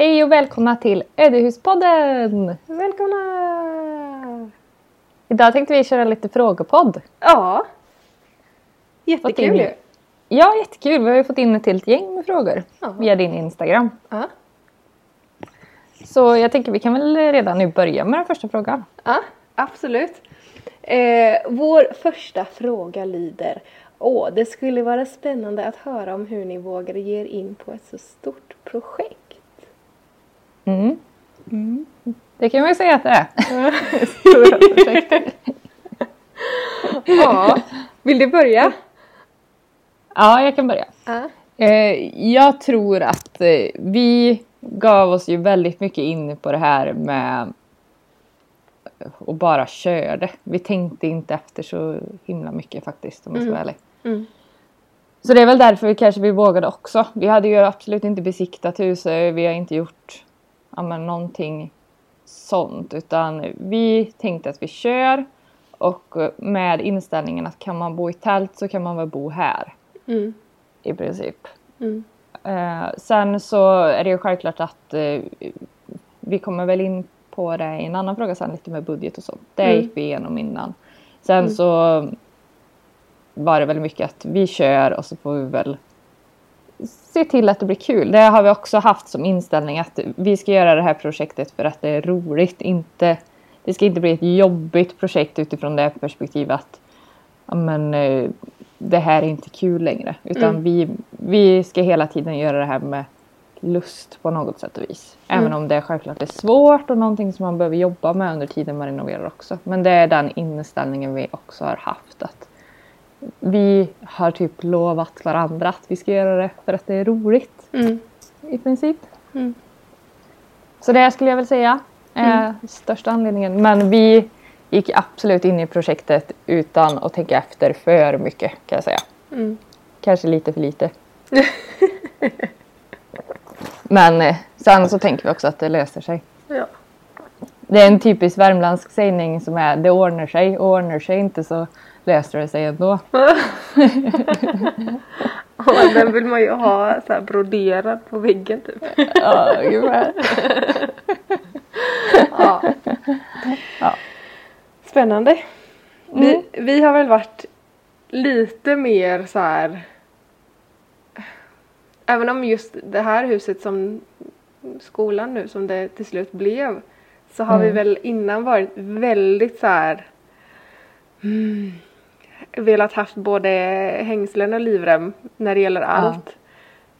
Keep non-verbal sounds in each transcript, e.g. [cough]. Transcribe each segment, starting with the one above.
Hej och välkomna till Ödehuspodden! Välkomna! Idag tänkte vi köra lite frågepodd. Ja. Jättekul ju. Ja, jättekul. Vi har ju fått in ett helt gäng med frågor Ja. via din Instagram. Ja. Så jag tänker vi kan väl redan nu börja med den första frågan. ja, absolut. Eh, vår första fråga lyder Åh, det skulle vara spännande att höra om hur ni vågar ge er in på ett så stort projekt. Mm. Det kan man ju säga att det är. Stora projekt. Ja. Vill du börja? Ja, jag kan börja. Ja. Eh, jag tror att eh, vi gav oss ju väldigt mycket in på det här med och bara körde. Vi tänkte inte efter så himla mycket faktiskt om jag ska vara ärlig. Mm. Så det är väl därför vi kanske vi vågade också. Vi hade ju absolut inte besiktat huset. Vi har inte gjort ja, men, någonting sånt. Utan vi tänkte att vi kör. Och med inställningen att kan man bo i tält så kan man väl bo här. Mm. I princip. Mm. Eh, sen så är det ju självklart att eh, vi kommer väl in på det i en annan fråga sen lite med budget och sånt. Det Mm. gick vi igenom innan. Sen så var det väl mycket att vi kör och så får vi väl se till att det blir kul. Det har vi också haft som inställning att vi ska göra det här projektet för att det är roligt. Inte, det ska inte bli ett jobbigt projekt utifrån det perspektivet att men, eh, det här är inte kul längre. Utan Mm. vi, vi ska hela tiden göra det här med lust på något sätt och vis. Även Mm. om det självklart är svårt och någonting som man behöver jobba med under tiden man renoverar också. Men det är den inställningen vi också har haft. att Vi har typ lovat varandra att vi ska göra det för att det är roligt Mm. i princip. Mm. Så det skulle jag väl säga är största anledningen. Men vi gick absolut in i projektet utan att tänka efter för mycket kan jag säga. Mm. Kanske lite för lite. [laughs] Men eh, sen så tänker vi också att det löser sig. Ja. Det är en typisk värmländsk sägning som är det ordnar sig och ordnar sig inte så löser det sig ändå. [laughs] Ja, den vill man ju ha så här broderad på väggen typ. [laughs] Ja, ungefär. Ja. Ja. Spännande. Mm. Vi, vi har väl varit lite mer så här. Även om just det här huset som skolan nu som det till slut blev. Så har vi Mm. väl innan varit väldigt så här. Mm, velat haft både hängslen och livrem när det gäller allt.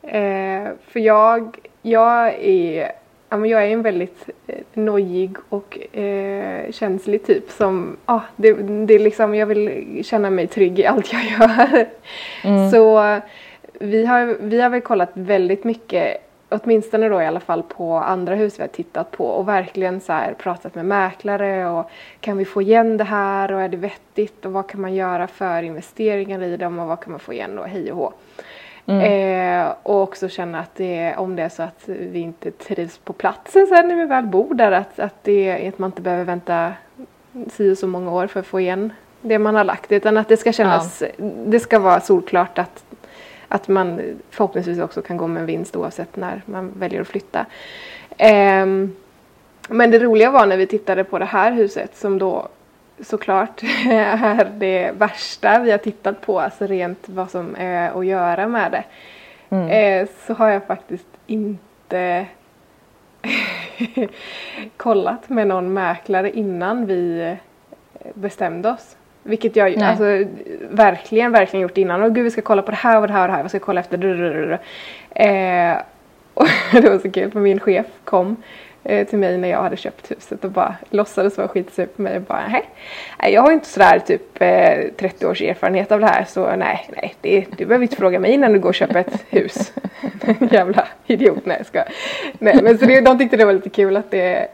Eh, för jag, jag är Ja, men jag är en väldigt eh, nojig och eh, känslig typ som, ah, det, det är liksom, jag vill känna mig trygg i allt jag gör. Mm. Så vi har, vi har väl kollat väldigt mycket, åtminstone då i alla fall på andra hus vi har tittat på och verkligen så här pratat med mäklare och kan vi få igen det här och är det vettigt och vad kan man göra för investeringar i dem och vad kan man få igen och hej och hå. Eh, och också känna att det, om det är så att vi inte trivs på platsen sen när vi väl bor där att, att, det, att man inte behöver vänta si och så många år för att få igen det man har lagt utan att det ska kännas, det ska vara solklart att, att man förhoppningsvis också kan gå med en vinst oavsett när man väljer att flytta. Ehm, men det roliga var när vi tittade på det här huset som då såklart [laughs] är det värsta vi har tittat på, alltså rent vad som är att göra med det. Mm. Eh, så har jag faktiskt inte [laughs] kollat med någon mäklare innan vi bestämde oss. Vilket jag Nej. alltså, verkligen, verkligen gjort innan. Och gud vi ska kolla på det här och det här och det här. Vad ska kolla efter? Eh, och [laughs] det var så kul för min chef kom eh, till mig när jag hade köpt huset och bara låtsades vara skitsur på mig och bara nej jag har inte sådär typ eh, 30 års erfarenhet av det här så nej, nej det, du behöver inte fråga mig innan du går och köper ett hus. [laughs] Jävla idiot, nej jag ska. Nej men så det, de tyckte det var lite kul att det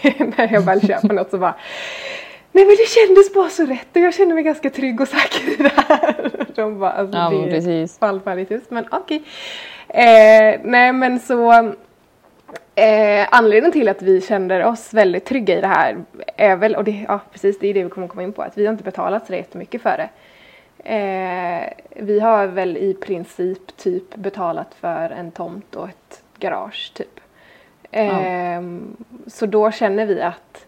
[laughs] när jag väl köper något så bara Nej men det kändes bara så rätt och jag kände mig ganska trygg och säker i det här. [laughs] De bara, alltså, Ja, det precis. fallfärdigt hus men okej. Eh, nej men så eh, anledningen till att vi kände oss väldigt trygga i det här är väl, och det, ja precis det är det vi kommer komma in på, att vi har inte betalat så jättemycket för det. Eh, vi har väl i princip typ betalat för en tomt och ett garage typ. Mm. Så då känner vi att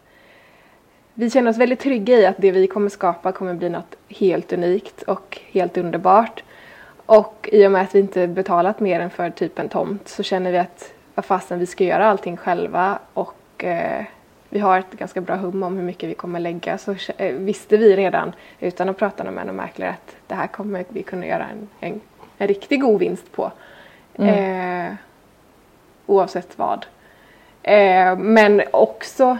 vi känner oss väldigt trygga i att det vi kommer skapa kommer bli något helt unikt och helt underbart. Och i och med att vi inte betalat mer än för typ en tomt så känner vi att vad fasen vi ska göra allting själva och eh, vi har ett ganska bra hum om hur mycket vi kommer lägga så eh, visste vi redan utan att prata med någon mäklare att det här kommer vi kunna göra en, en, en riktigt god vinst på. Mm. Eh, oavsett vad. Eh, men också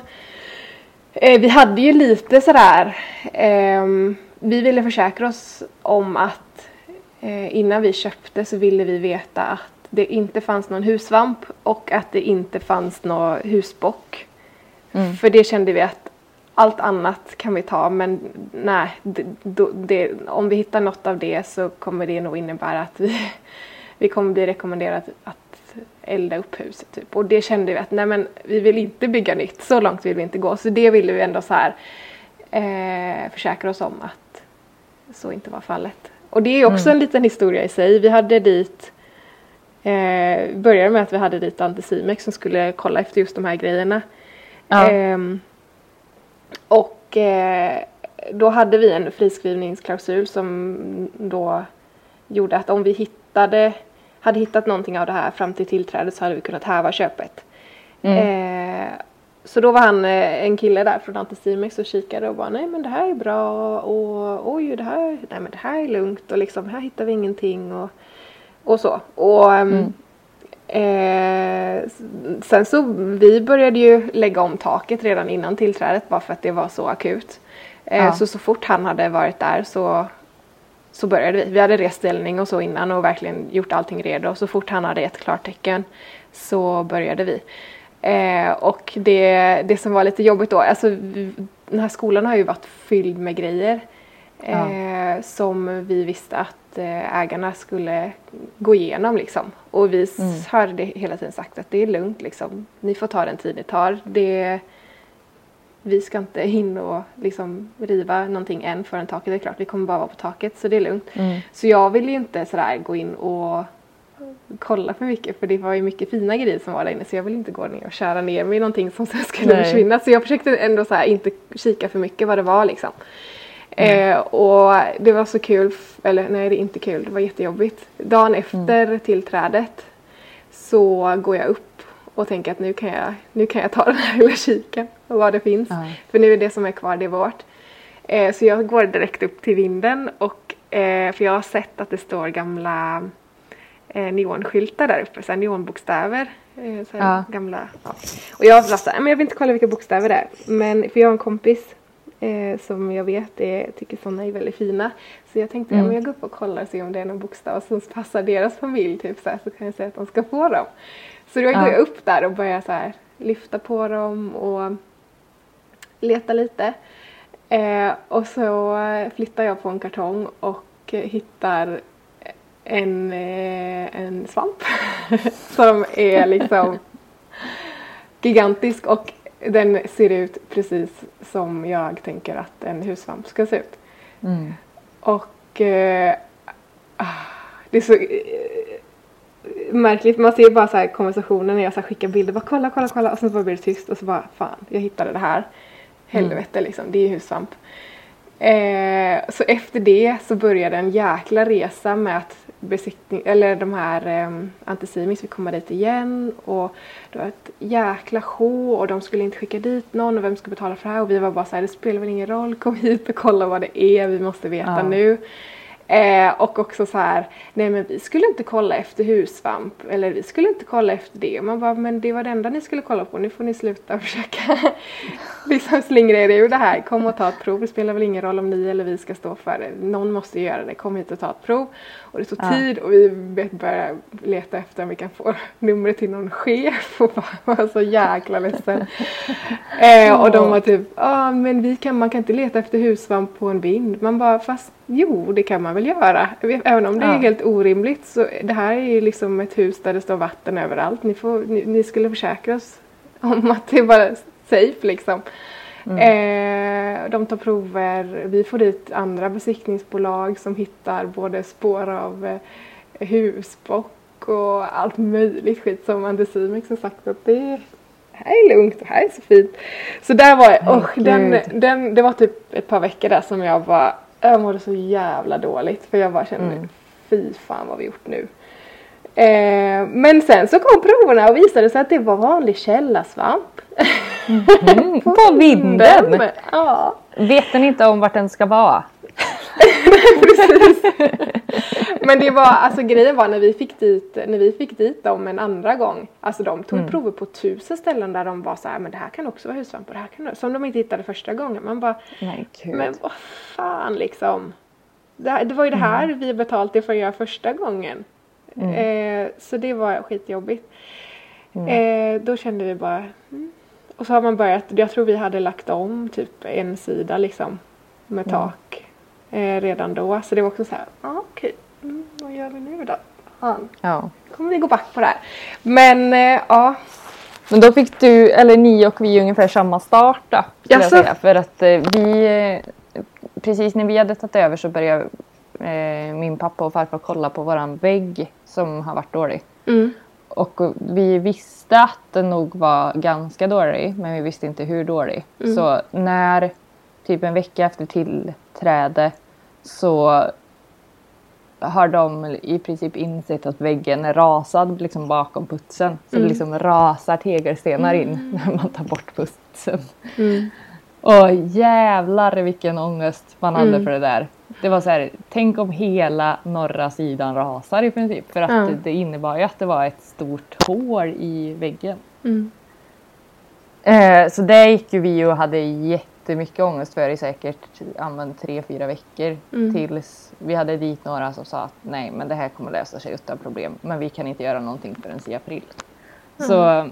vi hade ju lite sådär eh, vi ville försäkra oss om att eh, innan vi köpte så ville vi veta att det inte fanns någon hussvamp och att det inte fanns någon husbock. Mm. För det kände vi att allt annat kan vi ta men nej, det, det, om vi hittar något av det så kommer det nog innebära att vi, [laughs] vi kommer bli rekommenderade att elda upp huset typ. Och det kände vi att nej men vi vill inte bygga nytt, så långt vill vi inte gå. Så det ville vi ändå så här eh, försäkra oss om att så inte var fallet. Och det är också mm. en liten historia i sig. Vi hade dit eh, började med att vi hade dit Anticimex som skulle kolla efter just de här grejerna. Ja. Eh, och eh, då hade vi en friskrivningsklausul som då gjorde att om vi hittade hade hittat någonting av det här fram till tillträdet så hade vi kunnat häva köpet. Mm. Eh, så då var han eh, en kille där från Anticimex och kikade och bara nej men det här är bra och oj det här, nej men det här är lugnt och liksom här hittar vi ingenting och, och så. Och ehm, mm. Eh, sen så vi började ju lägga om taket redan innan tillträdet bara för att det var så akut. Eh, ja. Så så fort han hade varit där så så började vi. Vi hade rest ställning och så innan och verkligen gjort allting redo. Och så fort han hade ett klartecken så började vi. Eh, och det, det som var lite jobbigt då, alltså den här skolan har ju varit fylld med grejer. Eh, ja. Som vi visste att eh, ägarna skulle gå igenom liksom. Och vi mm. hade hela tiden sagt att det är lugnt liksom. Ni får ta den tid det tar. Det, vi ska inte hinna och liksom riva någonting än förrän taket är klart. Vi kommer bara vara på taket så det är lugnt. Mm. Så jag vill ju inte sådär gå in och kolla för mycket för det var ju mycket fina grejer som var där inne så jag vill inte gå ner och köra ner mig i någonting som sen skulle Nej. försvinna. Så jag försökte ändå så inte kika för mycket vad det var liksom. Mm. Eh, och det var så kul, eller nej det är inte kul, det var jättejobbigt. Dagen efter mm. tillträdet så går jag upp och tänker att nu kan jag, nu kan jag ta [laughs] den här lilla kiken och vad det finns. Mm. För nu är det som är kvar, det är vårt. Eh, så jag går direkt upp till vinden och eh, för jag har sett att det står gamla eh, neonskyltar där uppe, så neonbokstäver. Eh, så ja. gamla, ja. Och jag var såhär, men jag vill inte kolla vilka bokstäver det är. Men för jag har en kompis eh, som jag vet är, tycker sådana är väldigt fina. Så jag tänkte, mm. ja, men jag går upp och kollar och ser om det är någon bokstav som passar deras familj typ så, här, så kan jag säga att de ska få dem. Så då går jag upp där och börjar så här, lyfta på dem och leta lite. Eh, och så flyttar jag på en kartong och hittar en, eh, en svamp [laughs] som är liksom gigantisk och den ser ut precis som jag tänker att en hussvamp ska se ut. Mm. Och eh, ah, det är så märkligt. Man ser bara så här konversationen när jag så här skickar bilder. Bara kolla, kolla, kolla. Och sen så bara blir det tyst och så bara fan, jag hittade det här. Helvete mm. liksom, det är hussvamp. Eh, så efter det så började en jäkla resa med att besiktning, eller de här eh, Anticimis fick komma dit igen och det var ett jäkla show och de skulle inte skicka dit någon och vem skulle betala för det här och vi var bara så här, det spelar väl ingen roll, kom hit och kolla vad det är, vi måste veta ja. nu. Eh, och också så här, nej men vi skulle inte kolla efter hussvamp eller vi skulle inte kolla efter det. Och man bara, men det var det enda ni skulle kolla på, nu får ni sluta [laughs] försöka liksom slingra er ur det här. Kom och ta ett prov, det spelar väl ingen roll om ni eller vi ska stå för det. Någon måste göra det, kom hit och ta ett prov. Och det tog ja. tid och vi började leta efter om vi kan få [laughs] numret till någon chef och bara [laughs] var så jäkla ledsen. eh, och de var typ, ja ah, men vi kan, man kan inte leta efter hussvamp på en vind. Man bara, fast jo det kan man väl göra. Även om det ja. är helt orimligt så det här är ju liksom ett hus där det står vatten överallt. Ni, får, ni, ni skulle försäkra oss om att det är bara safe liksom. Mm. Eh, de tar prover, vi får dit andra besiktningsbolag som hittar både spår av eh, husbock och allt möjligt skit som Anticimex har sagt att det här är lugnt och här är så fint. Så där var jag, och den, den, det var typ ett par veckor där som jag bara, jag mådde så jävla dåligt för jag bara kände mm. fy fan vad vi gjort nu. Eh, men sen så kom proverna och visade sig att det var vanlig källasvamp. Mm, [laughs] på, på vinden? Ja. Vet den inte om vart den ska vara? Precis. Men det var, alltså grejen var när vi fick dit, när vi fick dit dem en andra gång. Alltså de tog mm. prover på tusen ställen där de var så här, men det här kan också vara husvamp och det här kan Som de inte hittade första gången. Man bara, Nej, men vad fan liksom. Det, det var ju det här mm. vi betalt det för att göra första gången. Mm. Eh, så det var skitjobbigt. Mm. Eh, då kände vi bara, mm. och så har man börjat, jag tror vi hade lagt om typ en sida liksom med mm. tak eh, redan då. Så det var också så här, ah, okej, okay. mm, vad gör vi nu då? Fan. Ja. Kommer vi gå back på det här. Men eh, ja. Men då fick du, eller ni och vi ungefär samma start då. Jag säga, för att eh, vi, eh, precis när vi hade tagit över så började eh, min pappa och farfar kolla på våran vägg som har varit dålig. Mm. Och vi visste att den nog var ganska dålig men vi visste inte hur dålig. Mm. Så när typ en vecka efter tillträde så har de i princip insett att väggen är rasad liksom bakom putsen. Så mm. det liksom rasar tegelstenar in mm. när man tar bort putsen. Mm. Och jävlar vilken ångest man hade mm. för det där. Det var så här, tänk om hela norra sidan rasar i princip. För att ja. det innebar ju att det var ett stort hål i väggen. Mm. Eh, så det gick ju vi och hade jättemycket ångest för i säkert använd tre, fyra veckor. Mm. Tills vi hade dit några som sa att nej men det här kommer lösa sig utan problem. Men vi kan inte göra någonting förrän i april. Mm. Så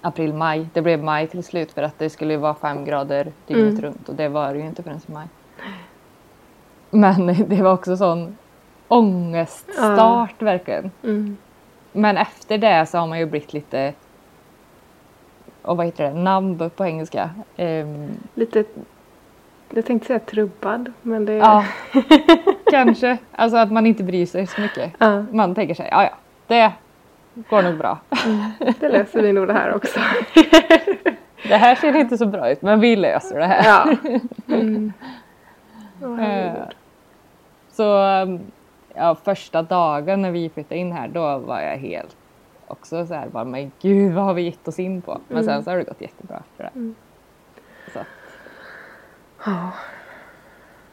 april, maj. Det blev maj till slut för att det skulle vara fem grader dygnet mm. runt och det var det ju inte förrän i maj. Men [laughs] det var också sån ångeststart verkligen. Mm. Men efter det så har man ju blivit lite och vad heter det, numb på engelska. Um, lite, jag tänkte säga trubbad men det... Ja, [laughs] kanske. Alltså att man inte bryr sig så mycket. Ja. Man tänker sig, ja ja, det går nog bra. Mm, det löser vi nog det här också. [laughs] det här ser inte så bra ut men vi löser det här. Ja. [laughs] Mm. Oh, så ja, första dagen när vi flyttade in här då var jag helt också så här bara men gud vad har vi gett oss in på? Men mm. sen så har det gått jättebra för det. Mm. Så. Oh.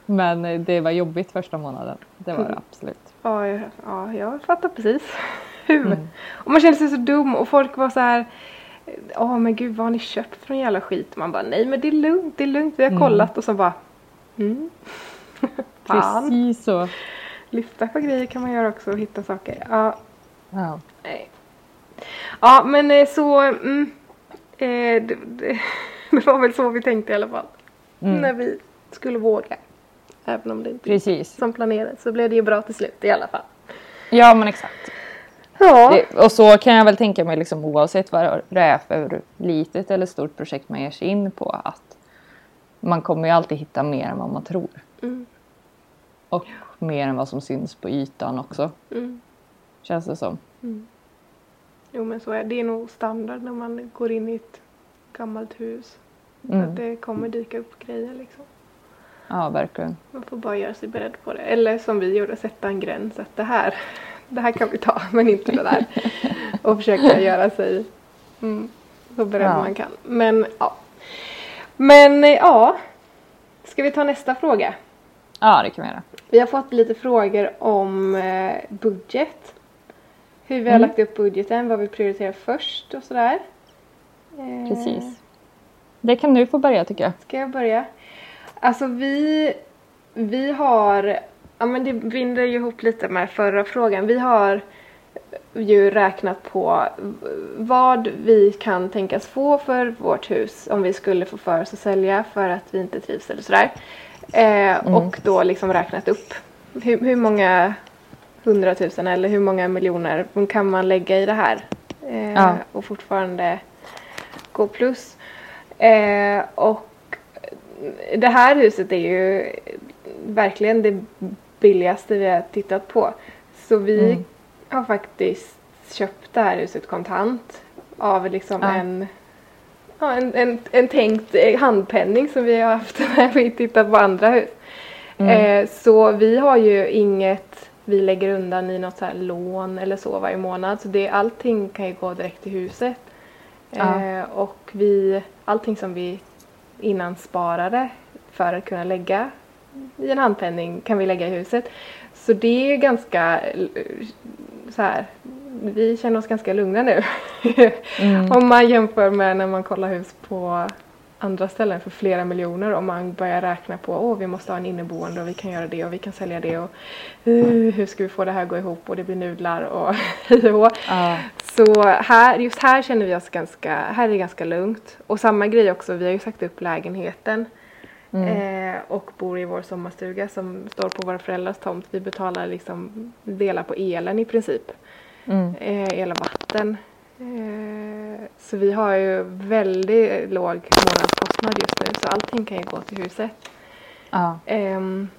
Men eh, det var jobbigt första månaden. Det var det mm. absolut. Ja, jag, ja, jag fattar precis [laughs] hur. Mm. Och man kände sig så dum och folk var så här Ja oh, men gud vad har ni köpt för en jävla skit? Man bara nej men det är lugnt, det är lugnt, vi har mm. kollat och så bara mm. [laughs] Precis så. [laughs] Lyfta på grejer kan man göra också och hitta saker. Ja. Ja. Nej. Ja men eh, så mm, eh, det, det, [laughs] det, var väl så vi tänkte i alla fall. Mm. När vi skulle våga. Även om det inte Precis. som planerat så blev det ju bra till slut i alla fall. Ja men exakt. Ja. Det, och så kan jag väl tänka mig liksom oavsett vad det är för litet eller stort projekt man ger sig in på att man kommer ju alltid hitta mer än vad man tror. Mm. Och mer än vad som syns på ytan också. Mm. Känns det som. Mm. Jo men så är det. Det är nog standard när man går in i ett gammalt hus. Mm. Att det kommer dyka upp grejer liksom. Ja verkligen. Man får bara göra sig beredd på det. Eller som vi gjorde, sätta en gräns. Att det här, det här kan vi ta [laughs] men inte det där. [laughs] Och försöka göra sig mm, så beredd ja. man kan. Men ja. Men ja. Ska vi ta nästa fråga? Ja det kan vi göra. Vi har fått lite frågor om eh, budget. Hur vi har mm. lagt upp budgeten, vad vi prioriterar först och sådär. Eh, Precis. Det kan du få börja tycker jag. Ska jag börja? Alltså vi, vi har, ja men det binder ju ihop lite med förra frågan. Vi har ju räknat på vad vi kan tänkas få för vårt hus om vi skulle få för oss att sälja för att vi inte trivs eller sådär. Eh, mm. Och då liksom räknat upp hur, hur många hundratusen eller hur många miljoner kan man lägga i det här eh, ja. och fortfarande gå plus. Eh, och det här huset är ju verkligen det billigaste vi har tittat på. Så vi, mm. har faktiskt köpt det här huset kontant av liksom Ja. en, ja, en, en, en tänkt handpenning som vi har haft [laughs] när vi tittar på andra hus. Mm. Eh, så vi har ju inget vi lägger undan i något så här lån eller så varje månad. Så det, allting kan ju gå direkt till huset. Ja. Eh, och vi, allting som vi innan sparade för att kunna lägga i en handpenning kan vi lägga i huset. Så det är ganska eh, så här, vi känner oss ganska lugna nu. [laughs] Mm. Om man jämför med när man kollar hus på andra ställen för flera miljoner och man börjar räkna på åh vi måste ha en inneboende och vi kan göra det och vi kan sälja det och uh, hur ska vi få det här att gå ihop och det blir nudlar och. [laughs] Ja. Så här, just här känner vi oss ganska, här är det ganska lugnt. Och samma grej också, vi har ju sagt upp lägenheten. Mm. Eh, och bor i vår sommarstuga som står på våra föräldrars tomt. Vi betalar liksom delar på elen i princip. Mm. Eh, el och vatten. Eh, så vi har ju väldigt låg månadskostnad just nu så allting kan ju gå till huset. Ja. Ehm,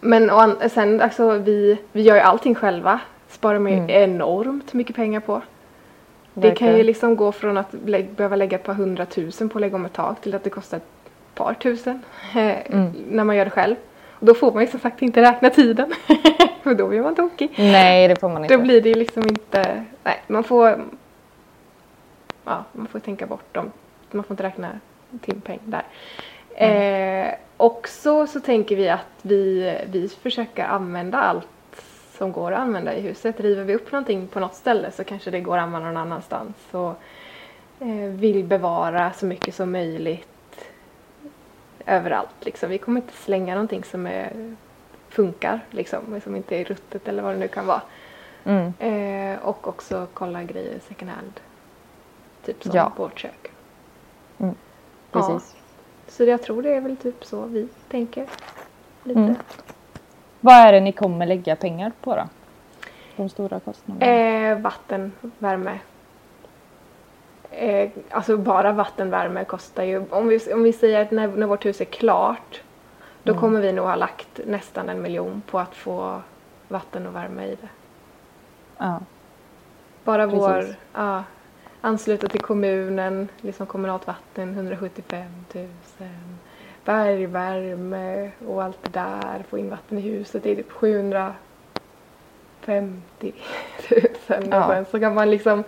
men och sen alltså vi, vi gör ju allting själva. Sparar man ju Mm. enormt mycket pengar på. Det kan ju liksom gå från att lä- behöva lägga ett par hundratusen på att lägga om ett tak till att det kostar ett par tusen [laughs] Mm. när man gör det själv. Då får man ju som sagt inte räkna tiden. [laughs] För då blir man tokig. Nej, det får man inte. Då blir det liksom inte, nej man får, ja man får tänka bort dem. Man får inte räkna timpeng där. Eh, också så tänker vi att vi, vi försöker använda allt som går att använda i huset. River vi upp någonting på något ställe så kanske det går att använda någon annanstans. Så eh, vill bevara så mycket som möjligt överallt. Liksom. Vi kommer inte slänga någonting som är, funkar, liksom, som inte är ruttet eller vad det nu kan vara. Mm. Eh, och också kolla grejer second hand. Typ som Ja. vårt kök. Precis. Så jag tror det är väl typ så vi tänker. Lite. Mm. Vad är det ni kommer lägga pengar på då? De stora kostnaderna? Eh, vatten, värme. Eh, alltså bara vattenvärme kostar ju, om vi, om vi säger att när, när vårt hus är klart då Mm. kommer vi nog ha lagt nästan en miljon på att få vatten och värme i det. Ja. Bara Precis. vår, ja, ansluta till kommunen, liksom kommunalt vatten 175 000. Bergvärme och allt det där, få in vatten i huset, det är typ 750 000. Ja. Så kan man liksom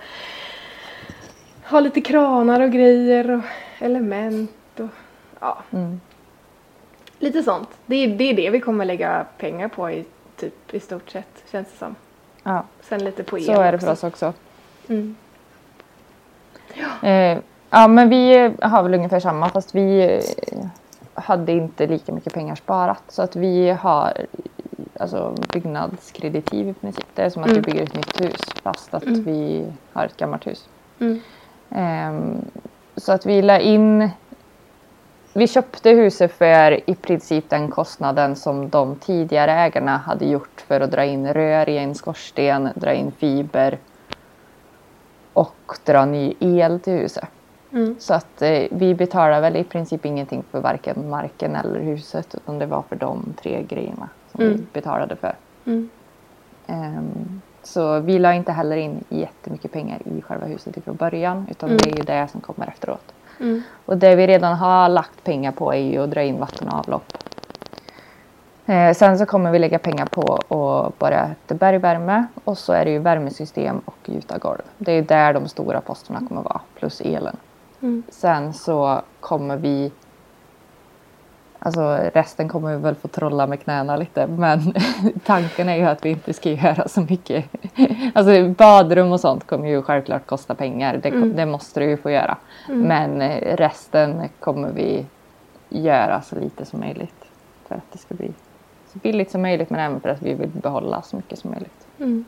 ha lite kranar och grejer och element och ja, Mm. lite sånt. Det är, det är det vi kommer lägga pengar på i typ i stort sett känns det som. ja. Sen lite på el Så är det också. för oss också. Mm. Eh, ja, men vi har väl ungefär samma fast vi eh, hade inte lika mycket pengar sparat. Så att vi har alltså, byggnadskreditiv i princip. Det är som att Mm. vi bygger ett nytt hus fast att Mm. vi har ett gammalt hus. Mm. Ehm, så att vi la in vi köpte huset för i princip den kostnaden som de tidigare ägarna hade gjort för att dra in rör i en skorsten, dra in fiber och dra ny el till huset. Mm. Så att eh, vi betalar väl i princip ingenting för varken marken eller huset utan det var för de tre grejerna som vi Mm. betalade för. Mm. Ehm, så vi la inte heller in jättemycket pengar i själva huset ifrån början utan Mm. det är ju det som kommer efteråt. Mm. Och det vi redan har lagt pengar på är ju att dra in vatten och avlopp. Eh, sen så kommer vi lägga pengar på att bara ett bergvärme och så är det ju värmesystem och gjutargolv. Det är där de stora posterna kommer vara plus elen. Mm. Sen så kommer vi Alltså resten kommer vi väl få trolla med knäna lite men [laughs] tanken är ju att vi inte ska göra så mycket. [laughs] Alltså badrum och sånt kommer ju självklart kosta pengar. Det, Mm. det måste det ju få göra. Mm. Men eh, resten kommer vi göra så lite som möjligt. För att det ska bli så billigt som möjligt men även för att vi vill behålla så mycket som möjligt. Mm.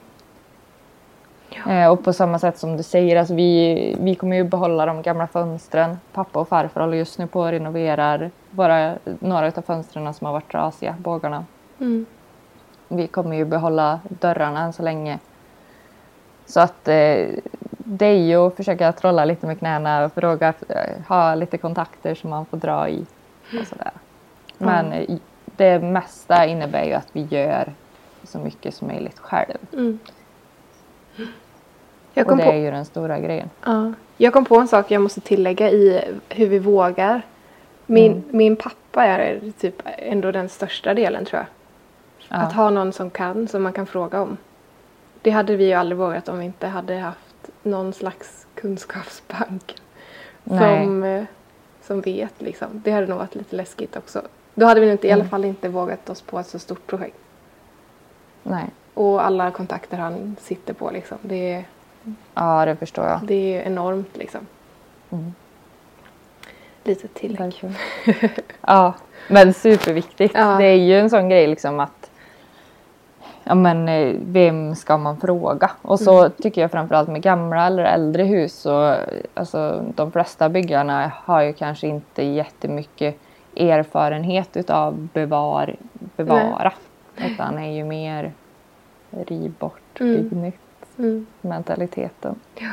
Eh, och på samma sätt som du säger, alltså vi, vi kommer ju behålla de gamla fönstren. Pappa och farfar håller just nu på och renoverar bara några av fönstren som har varit trasiga, bågarna. Mm. Vi kommer ju behålla dörrarna än så länge. Så att eh, det är ju att försöka trolla lite med knäna, fråga, eh, ha lite kontakter som man får dra i och sådär. Men eh, det mesta innebär ju att vi gör så mycket som möjligt själv. Mm. Jag Och kom, det på, är ju den stora grejen. ja, jag kom på en sak jag måste tillägga i hur vi vågar. Min, Mm. min pappa är typ ändå den största delen tror jag. Ja. Att ha någon som kan, som man kan fråga om. Det hade vi ju aldrig vågat om vi inte hade haft någon slags kunskapsbank. Nej. Som, eh, som vet liksom. Det hade nog varit lite läskigt också. Då hade vi inte, i alla Mm. fall inte vågat oss på ett så stort projekt. Nej. Och alla kontakter han sitter på liksom. Det, är- Ja, det förstår jag. det är enormt liksom. Mm. Lite tillägg. Verkligen. ja, men superviktigt. Ja. Det är ju en sån grej liksom att ja men eh, vem ska man fråga? Och så Mm. tycker jag framförallt med gamla eller äldre hus så alltså de flesta byggarna har ju kanske inte jättemycket erfarenhet utav bevar, bevara. Utan är ju mer riv bort, Mm. bygg nytt Mm. Mentaliteten. Ja.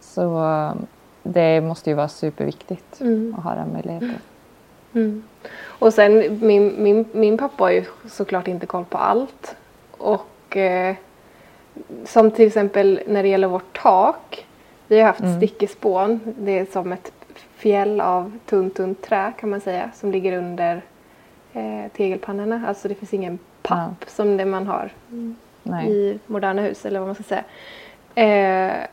Så eh, det måste ju vara superviktigt Mm. att ha den möjligheten. Mm. Och sen min, min, min pappa har ju såklart inte koll på allt. Och eh, som till exempel när det gäller vårt tak. Vi har haft Mm. stickespån. Det är som ett fjäll av tunt, tunt trä kan man säga. Som ligger under eh, tegelpannorna. Alltså det finns ingen papp som det man har Nej. i moderna hus eller vad man ska säga. Eh,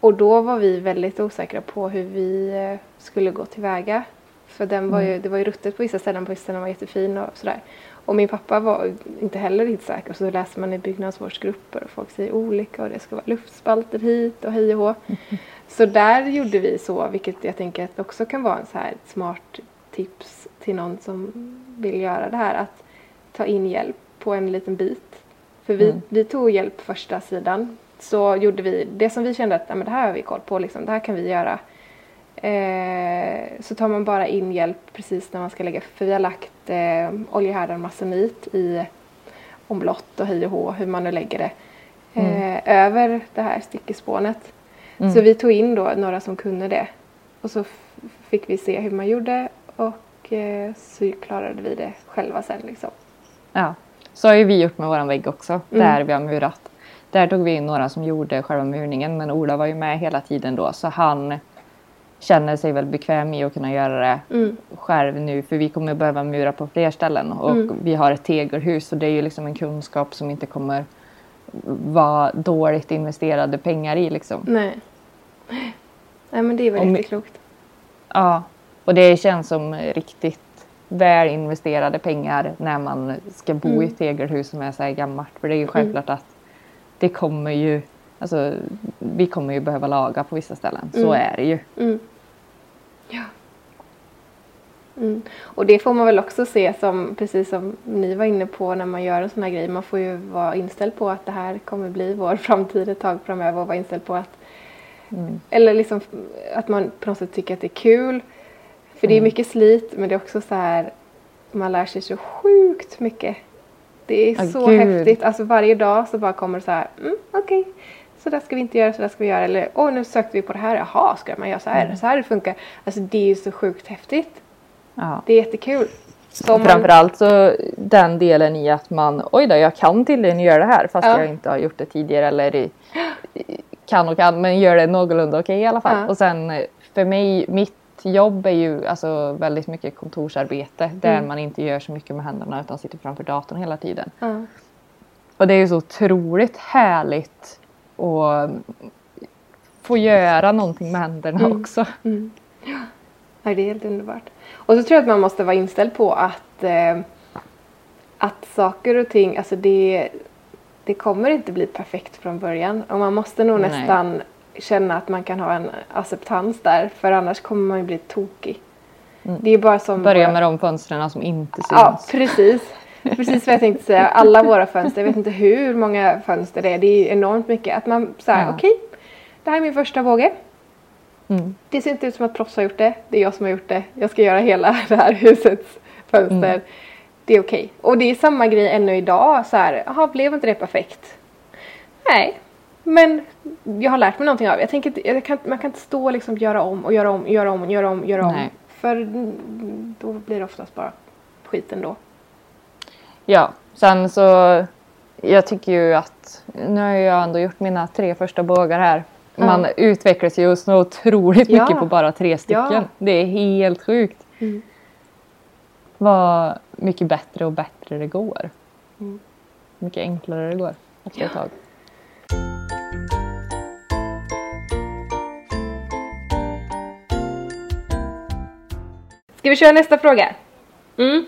och då var vi väldigt osäkra på hur vi eh, skulle gå tillväga. För den var ju, Mm. det var ju ruttet på vissa ställen, på vissa ställen var jättefin och sådär. Och min pappa var inte heller helt säker. Så läser man i byggnadsvårdsgrupper och folk säger olika och det ska vara luftspalter hit och hej och hå. [laughs] Så där gjorde vi så, vilket jag tänker att också kan vara en så här smart tips till någon som vill göra det här. Att ta in hjälp på en liten bit. För vi, Mm. vi tog hjälp första sidan. Så gjorde vi det som vi kände att "Nej, men det här har vi koll på, liksom, det här kan vi göra. Eh, så tar man bara in hjälp precis när man ska lägga, för vi har lagt eh, oljehärdad masonit i omlott och hej och hå, hur man nu lägger det. Eh, Över det här stickespånet. Mm. Så vi tog in då några som kunde det. Och så fick vi se hur man gjorde och eh, så klarade vi det själva sen liksom. Ja. Så har ju vi gjort med våran vägg också. Mm. Där vi har murat. Där tog vi in några som gjorde själva murningen. Men Ola var ju med hela tiden då. Så han känner sig väl bekväm i att kunna göra det Mm. själv nu. För vi kommer behöva mura på fler ställen. Och Mm. vi har ett tegelhus. Och det är ju liksom en kunskap som inte kommer vara dåligt investerade pengar i liksom. Nej. Nej men det är väl Om- jätteklokt. Ja, och det känns som riktigt väl investerade pengar när man ska bo Mm. i ett tegelhus som är så här gammalt. För det är ju självklart att det kommer ju, alltså vi kommer ju behöva laga på vissa ställen. Så Mm. är det ju. Mm. Ja. Mm. Och det får man väl också se som, precis som ni var inne på när man gör en sån här grej. Man får ju vara inställd på att det här kommer bli vår [laughs] framtid ett tag framöver och vara inställd på att Mm. Eller liksom att man på något sätt tycker att det är kul. För det är Mm. mycket slit men det är också så här man lär sig så sjukt mycket. Det är Ja, så gud. häftigt. Alltså varje dag så bara kommer det så här, mm, okej, så där ska vi inte göra, så där ska vi göra. Eller åh, nu sökte vi på det här, jaha, ska man göra så här? Mm. Så här det funkar. Alltså det är ju så sjukt häftigt. Ja. Det är jättekul. Så om man- Framförallt så den delen i att man, oj då, jag kan tydligen göra det här fast Ja. jag inte har gjort det tidigare eller i, kan och kan men gör det någorlunda okej i alla fall. Ja. Och sen eh, för mig, mitt jobb är ju alltså väldigt mycket kontorsarbete där Mm. man inte gör så mycket med händerna utan sitter framför datorn hela tiden. Ja. Och det är ju så otroligt härligt att få göra någonting med händerna Mm. också. Mm. Ja, det är helt underbart. Och så tror jag att man måste vara inställd på att, eh, att saker och ting, alltså det, det kommer inte bli perfekt från början. Och man måste nog Nej. nästan känna att man kan ha en acceptans där, för annars kommer man ju bli tokig. Mm. Det är bara som... Börja våra- med de fönstren som inte syns. Ja, precis. Precis vad jag tänkte säga. Alla våra fönster, jag vet inte hur många fönster det är. Det är enormt mycket. Att man säger, Ja. okej, det här är min första båge. Mm. Det ser inte ut som att proffs har gjort det. Det är jag som har gjort det. Jag ska göra hela [laughs] det här husets fönster. Mm. Det är okej. Och det är samma grej ännu idag. Så här, jaha, blev inte det perfekt? Nej, men jag har lärt mig någonting av det. Jag tänker jag kan, man kan inte stå och liksom göra om och göra om, göra om, göra om, göra om. Nej. För mm, då blir det oftast bara skit ändå. Ja, sen så jag tycker ju att nu har jag ändå gjort mina tre första bågar här. Ja. Man utvecklas ju så otroligt Ja. mycket på bara tre stycken. Ja. Det är helt sjukt. Mm. Vad mycket bättre och bättre det går. Mm. Mycket enklare det går efter ett tag. Ska vi köra nästa fråga? Mm.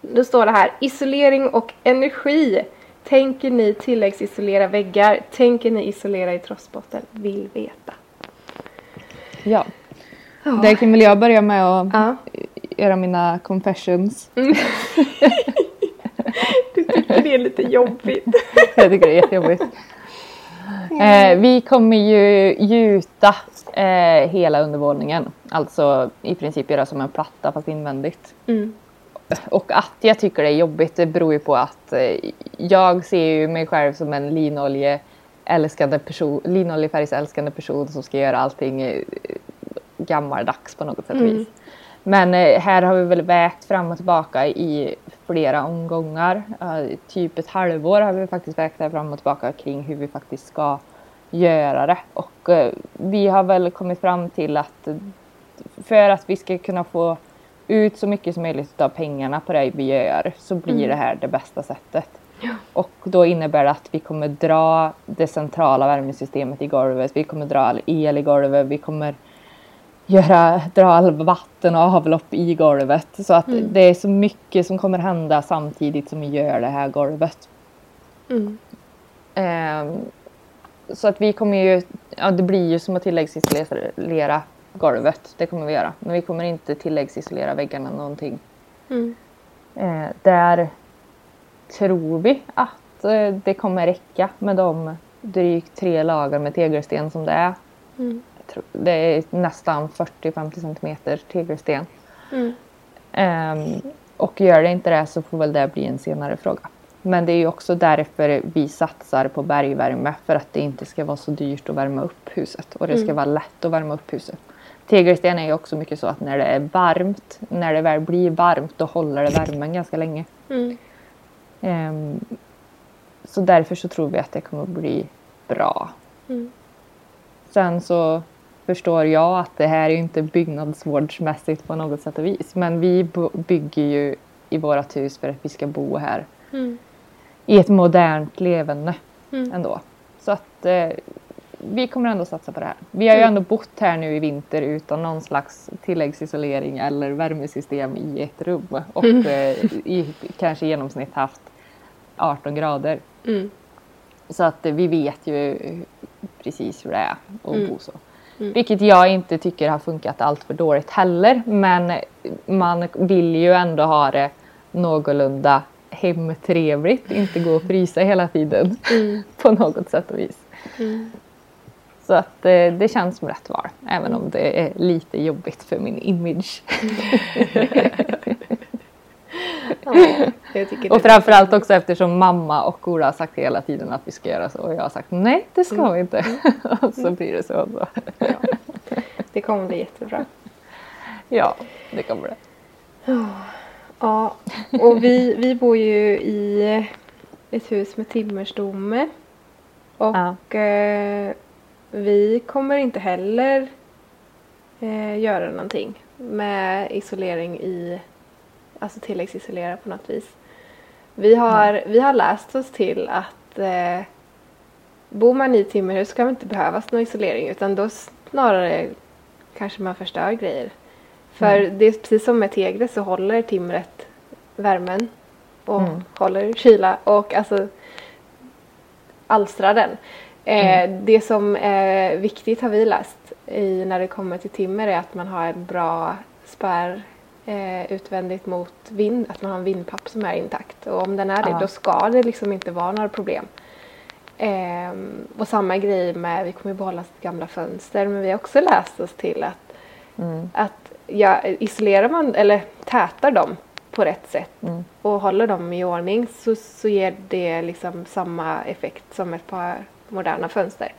Då står det här. Isolering och energi. Tänker ni tilläggsisolera väggar? Tänker ni isolera i trossbotten? Vill veta. Ja. Ja. Där kan väl jag börja med att Ja. göra mina confessions. [laughs] Du tycker det är lite jobbigt. [laughs] Jag tycker det är jättejobbigt. Eh, vi kommer ju gjuta eh, hela undervåningen. Alltså i princip göra som en platta fast invändigt. Mm. Och att jag tycker det är jobbigt det beror ju på att eh, jag ser ju mig själv som en linoljeälskande person, linoljefärgsälskande person som ska göra allting eh, gammaldags på något sätt Mm. vis. Men eh, här har vi väl vägt fram och tillbaka i flera omgångar. Eh, typ ett halvår har vi faktiskt vägt fram och tillbaka kring hur vi faktiskt ska göra det. Och eh, vi har väl kommit fram till att för att vi ska kunna få ut så mycket som möjligt av pengarna på det vi gör så blir Mm. det här det bästa sättet. Och då innebär det att vi kommer dra det centrala värmesystemet i golvet. Vi kommer dra all el i golvet. Vi kommer göra, dra all vatten och avlopp i golvet. Så att Mm. det är så mycket som kommer hända samtidigt som vi gör det här golvet. Mm. Ehm, så att vi kommer ju, ja det blir ju som att tilläggsisolera golvet. Det kommer vi göra. Men vi kommer inte tilläggsisolera väggarna någonting. Mm. Eh, där tror vi att eh, det kommer räcka med de drygt tre lager med tegelsten som det är. Det är nästan 40-50 centimeter tegelsten. Mm. Ehm, och gör det inte det så får väl det bli en senare fråga. Men det är ju också därför vi satsar på bergvärme för att det inte ska vara så dyrt att värma upp huset och det ska Mm. vara lätt att värma upp huset. Tegelsten är ju också mycket så att när det är varmt, när det väl blir varmt då håller det värmen ganska länge. Mm. Ehm, så därför så tror vi att det kommer bli bra. Mm. Sen så förstår jag att det här är inte byggnadsvårdsmässigt på något sätt och vis. Men vi bygger ju i vårat hus för att vi ska bo här Mm. i ett modernt levande Mm. ändå. Så att eh, vi kommer ändå satsa på det här. Vi har ju Mm. ändå bott här nu i vinter utan någon slags tilläggsisolering eller värmesystem i ett rum och Mm. eh, i kanske i genomsnitt haft 18 grader. Mm. Så att eh, vi vet ju precis hur det är att Mm. bo så. Mm. Vilket jag inte tycker har funkat allt för dåligt heller. Men man vill ju ändå ha det någorlunda hemtrevligt. Inte gå och frysa hela tiden Mm. [laughs] på något sätt och vis. Mm. Så att eh, det känns som rätt val. Även om det är lite jobbigt för min image. [laughs] [laughs] Ja, [laughs] Och framförallt också eftersom mamma och Ola har sagt hela tiden att vi ska göra så. Och jag har sagt nej det ska Mm. vi inte. [laughs] och så blir det så. så. Ja. Det kommer bli jättebra. [laughs] Ja, det kommer det. Ja, och vi, vi bor ju i ett hus med timmerstomme. Och eh, vi kommer inte heller eh, göra någonting med isolering i, alltså tilläggsisolera på något vis. Vi har, vi har läst oss till att eh, bor man i timmerhus ska det inte behövas någon isolering utan då snarare kanske man förstör grejer. För det är precis som med teglet så håller timret värmen och Mm. håller kyla och alltså alstrar den. Eh, det som är viktigt har vi läst i, när det kommer till timmer är att man har en bra spärr eh, utvändigt mot vind, att man har en vindpapp som är intakt. Och om den är det Ja. då ska det liksom inte vara några problem. Ehm, och samma grej med, vi kommer ju behålla gamla fönster men vi har också läst oss till att Mm. att ja, isolerar man eller tätar dem på rätt sätt Mm. och håller dem i ordning så, så ger det liksom samma effekt som ett par moderna fönster.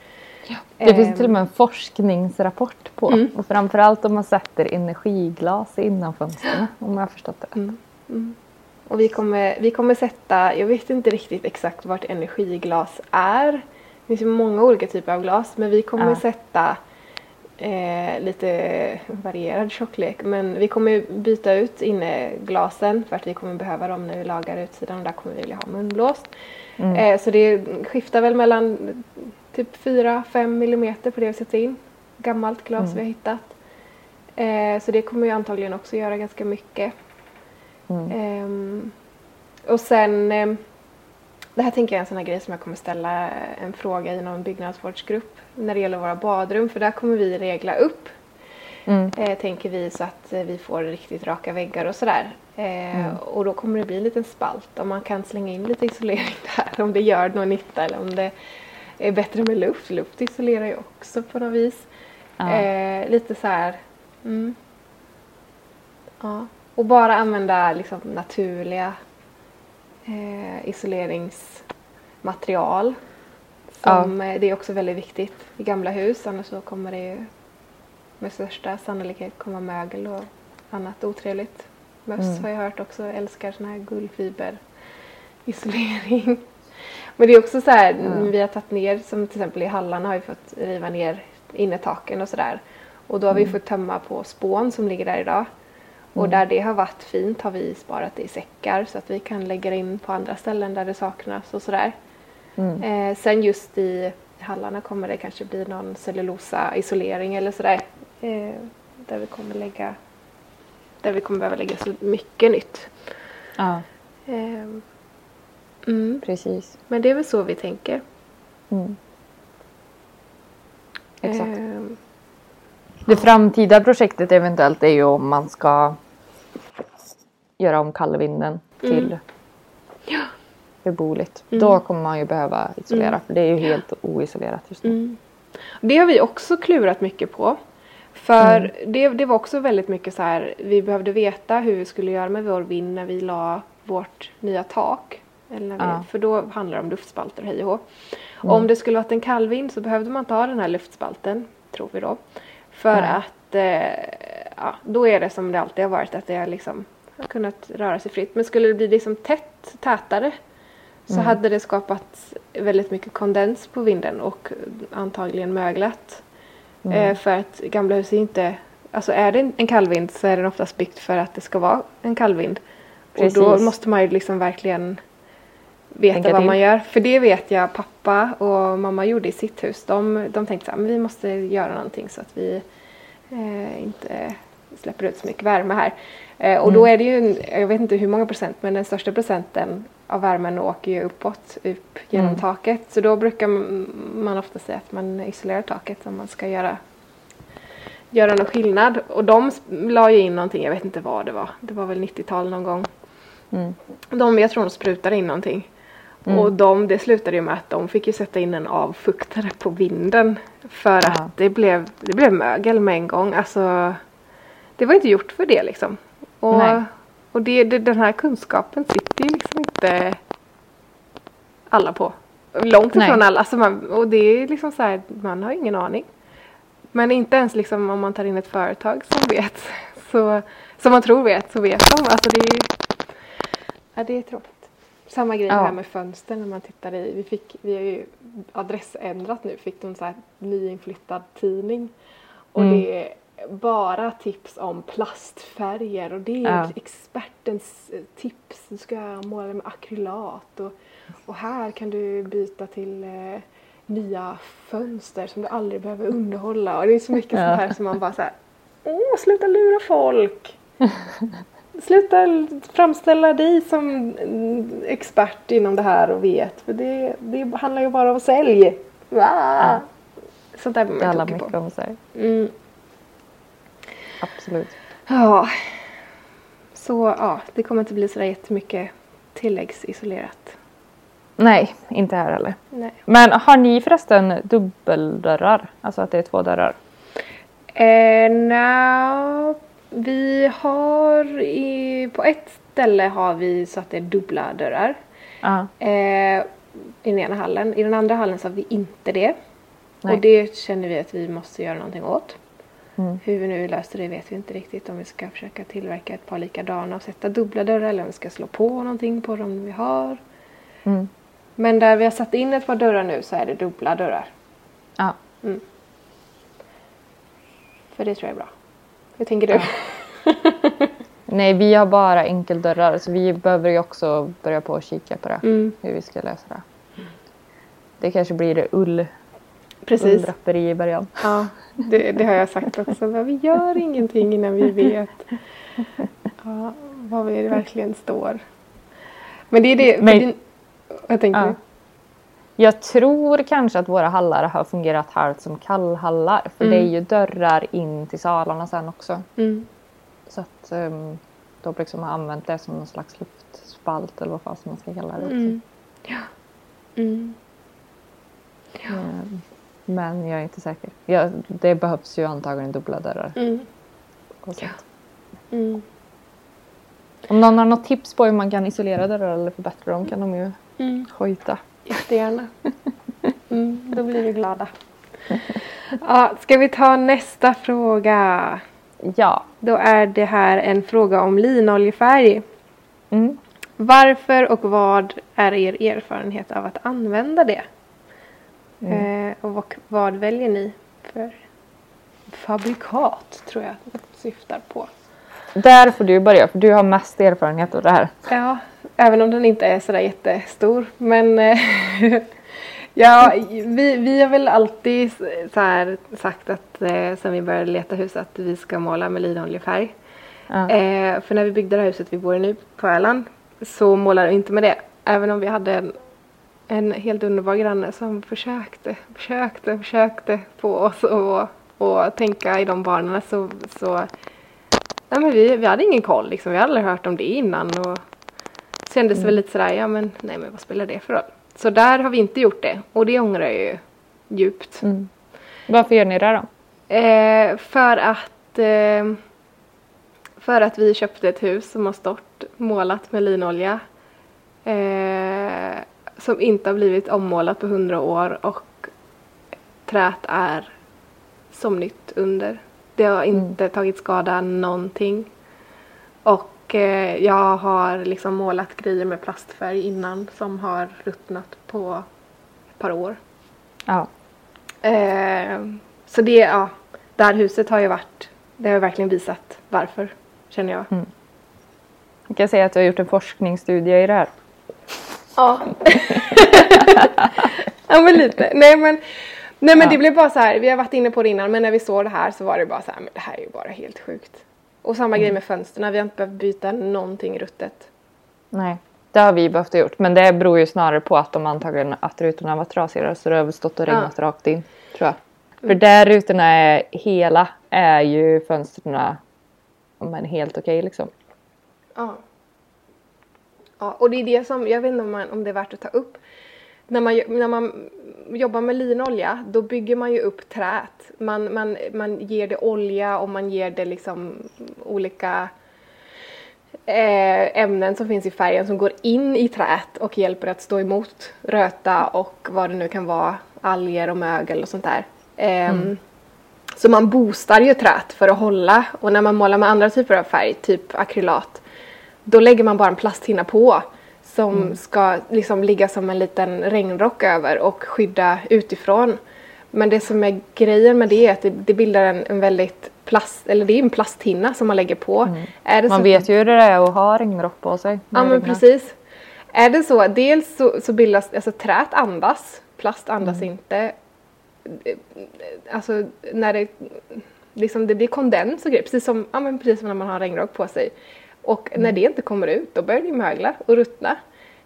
Det finns Ehm, till och med en forskningsrapport på. Mm. Och framförallt om man sätter energiglas innan fönstren. Om jag har förstått det. Mm, mm. och vi kommer, vi kommer sätta, jag vet inte riktigt exakt vart energiglas är. Det finns ju många olika typer av glas men vi kommer Ja. sätta eh, lite varierad tjocklek men vi kommer byta ut inneglasen för att vi kommer behöva dem när vi lagar utsidan och där kommer vi vilja ha munblås. Mm. Eh, så det skiftar väl mellan typ 4-5 millimeter på det vi sätter in. Gammalt glas Mm. vi har hittat. Eh, så det kommer ju antagligen också göra ganska mycket. Mm. Ehm, och sen, ehm, det här tänker jag är en sån här grej som jag kommer ställa en fråga i någon byggnadsvårdsgrupp när det gäller våra badrum för där kommer vi regla upp Mm. eh, tänker vi så att eh, vi får riktigt raka väggar och sådär. Eh, Mm. Och då kommer det bli en liten spalt om man kan slänga in lite isolering [laughs] där om det gör någon nytta eller om det är bättre med luft. Luft isolerar ju också på något vis. Ja. Eh, lite så här. Mm. Ja. Och bara använda liksom naturliga eh, isoleringsmaterial. Som, eh, Det är också väldigt viktigt i gamla hus annars så kommer det ju med största sannolikhet komma mögel och annat otrevligt. Möss Mm. har jag hört också älskar sån här guldfiberisolering. [laughs] Men det är också så här, Mm. vi har tagit ner, som till exempel i hallarna har vi fått riva ner innertaken och sådär. Och då har vi Mm. fått tömma på spån som ligger där idag. Och Mm. där det har varit fint har vi sparat det i säckar så att vi kan lägga det in på andra ställen där det saknas och sådär. Mm. Eh, sen just i hallarna kommer det kanske bli någon cellulosa-isolering eller sådär. Eh, där vi kommer lägga där vi kommer behöva lägga så mycket nytt. ja, Eh, mm. precis. Men det är väl så vi tänker. Mm. Exakt. Eh, Det framtida projektet eventuellt är ju om man ska göra om kallvinden till Ja. beboeligt. Mm. Då kommer man ju behöva isolera Mm. för det är ju helt oisolerat just nu. Mm. Det har vi också klurat mycket på. För Mm. det, det var också väldigt mycket så här, vi behövde veta hur vi skulle göra med vår vind när vi la vårt nya tak. Eller Ja. För då handlar det om luftspalter hej och. Mm. Om det skulle varit en kallvind så behövde man ta den här luftspalten, tror vi då. För Ja. att eh, ja, då är det som det alltid har varit, att det har liksom kunnat röra sig fritt. Men skulle det bli liksom tätt, tätare så Mm. hade det skapat väldigt mycket kondens på vinden och antagligen möglat. Mm. Eh, för att gamla hus är inte, alltså är det en kallvind så är den oftast byggt för att det ska vara en kallvind. Och då Precis. måste man ju liksom verkligen veta Tänka vad till. man gör. För det vet jag pappa och mamma gjorde i sitt hus. De, de tänkte men vi måste göra någonting så att vi eh, inte släpper ut så mycket värme här. Eh, och då Mm. är det ju, jag vet inte hur många procent, men den största procenten av värmen åker ju uppåt, upp genom Mm. taket. Så då brukar man ofta säga att man isolerar taket om man ska göra göra någon skillnad. Och de la ju in någonting, jag vet inte vad det var. Det var väl 90-tal någon gång. Mm. De, jag tror de sprutade in någonting. Mm. Och de, det slutade ju med att de fick ju sätta in en avfuktare på vinden. För Ja. att det blev, det blev mögel med en gång. Alltså, det var inte gjort för det liksom. Och, Nej. och det, det, den här kunskapen sitter ju liksom inte alla på. Långt ifrån alla. Alltså man, och det är liksom så här, man har ingen aning. Men inte ens liksom om man tar in ett företag som vet. [laughs] Så, som man tror vet så vet de. Alltså det är, ja, det är tråkigt. Samma grej Ja. här med fönster när man tittar i. Vi, fick, vi har ju adressändrat nu. Fick de så här nyinflyttad tidning. Och Mm. det bara tips om plastfärger. Och det är Ja. expertens eh, tips. Du ska måla med akrylat. Och, och här kan du byta till eh, nya fönster som du aldrig behöver underhålla. Och det är så mycket Ja. sånt här som man bara så här. Åh, sluta lura folk! [laughs] Sluta framställa dig som mm, expert inom det här och vet. För det, det handlar ju bara om sälj. Va? Sånt där blir man tokig mycket på. om sig. Mm. Absolut. Ja. Så ja, det kommer inte bli sådär jättemycket tilläggsisolerat. Nej, inte här heller. Nej. Men har ni förresten dubbeldörrar? Alltså att det är två dörrar? Eh, no, vi har i, på ett ställe har vi så att det är dubbla dörrar. Ja. Eh, I den ena hallen. I den andra hallen så har vi inte det. Nej. Och det känner vi att vi måste göra någonting åt. Mm. Hur vi nu löser det vet vi inte riktigt. Om vi ska försöka tillverka ett par likadana och sätta dubbla dörrar eller om vi ska slå på någonting på dem vi har. Mm. Men där vi har satt in ett par dörrar nu så är det dubbla dörrar. Ja. För det tror jag är bra. Hur tänker du? [laughs] Nej, vi har bara enkeldörrar så vi behöver ju också börja på att kika på det. Mm, Hur vi ska lösa det. Det kanske blir ull, precis. ulldraperi i början. Ja, det, det har jag sagt också. Vi gör ingenting innan vi vet ja, vad vi verkligen står. Men det är det. Men- din, vad tänker Ja. Jag tror kanske att våra hallar har fungerat halvt som kallhallar. För Mm. det är ju dörrar in till salarna sen också. Mm. Så att um, de liksom har använt det som någon slags luftspalt eller vad fan man ska kalla det. Mm. Ja. Mm. Ehm, Men jag är inte säker. Ja, det behövs ju antagligen dubbla dörrar. Mm. Sånt. Mm. Om någon har något tips på hur man kan isolera dörrar eller förbättra dem kan de ju Mm. hojta. Jättegärna. [laughs] Mm, då blir vi glada. Ja, ska vi ta nästa fråga? Ja. Då är det här en fråga om linoljefärg. Mm. Varför och vad är er erfarenhet av att använda det? Mm. Eh, och vad, väljer ni för fabrikat tror jag det syftar på. Där får du börja för du har mest erfarenhet av det här. Ja, även om den inte är sådär jättestor. Men eh, [laughs] ja, vi, vi har väl alltid så sagt att eh, sen vi började leta hus att vi ska måla med linoljefärg. Ja. Eh, för när vi byggde det här huset vi bor i nu på Öland så målade vi inte med det. Även om vi hade en, en helt underbar granne som försökte, försökte, försökte få oss att och tänka i de banorna så, så nej men vi, vi hade ingen koll liksom. Vi hade aldrig hört om det innan och kändes väl lite sådär, ja men nej men vad spelar det för roll? Så där har vi inte gjort det och det ångrar jag ju djupt. Mm. Varför gör ni det då? Eh, för att eh, för att vi köpte ett hus som har stått målat med linolja. Eh, som inte har blivit ommålat på hundra år och träet är som nytt under. Det har inte tagit skada någonting. Och eh, jag har liksom målat grejer med plastfärg innan som har ruttnat på ett par år. Ja. Eh, så det, ja, det här huset har ju varit, det har verkligen visat varför, känner jag. Jag kan säga att du har gjort en forskningsstudie i det här. Ja. [laughs] ja men lite. Nej men, nej, men Ja. det blev bara så här, vi har varit inne på det innan men när vi såg det här så var det bara så här, men det här är ju bara helt sjukt. Och samma grej med fönstren, vi har inte behövt byta någonting ruttet. Nej, det har vi behövt gjort. Men det beror ju snarare på att de antagligen att rutorna var trasiga så det har väl stått och regnat rakt in. Tror jag. För där rutorna är hela är ju fönstren ja, men helt okej liksom. Ja. Ja, och det är det som, jag vet inte om, man, om det är värt att ta upp. När man, när man jobbar med linolja, då bygger man ju upp träet. Man, man, man ger det olja och man ger det liksom olika eh, ämnen som finns i färgen som går in i träet och hjälper att stå emot röta och vad det nu kan vara, alger och mögel och sånt där. Ehm, Så man boostar ju träet för att hålla och när man målar med andra typer av färg, typ akrylat, då lägger man bara en plasthinna på som ska liksom ligga som en liten regnrock över och skydda utifrån. Men det som är grejen med det är att det, det bildar en, en väldigt plast, eller det är en plasthinna som man lägger på. Är det Man vet ju hur det är att ha regnrock på sig. Ja men precis. Är det så, dels så, så bildas, alltså träet andas, plast andas inte. Alltså när det, liksom det blir kondens och grejer, precis som, ja, men precis som när man har regnrock på sig. Och när det inte kommer ut, då börjar det mögla och ruttna.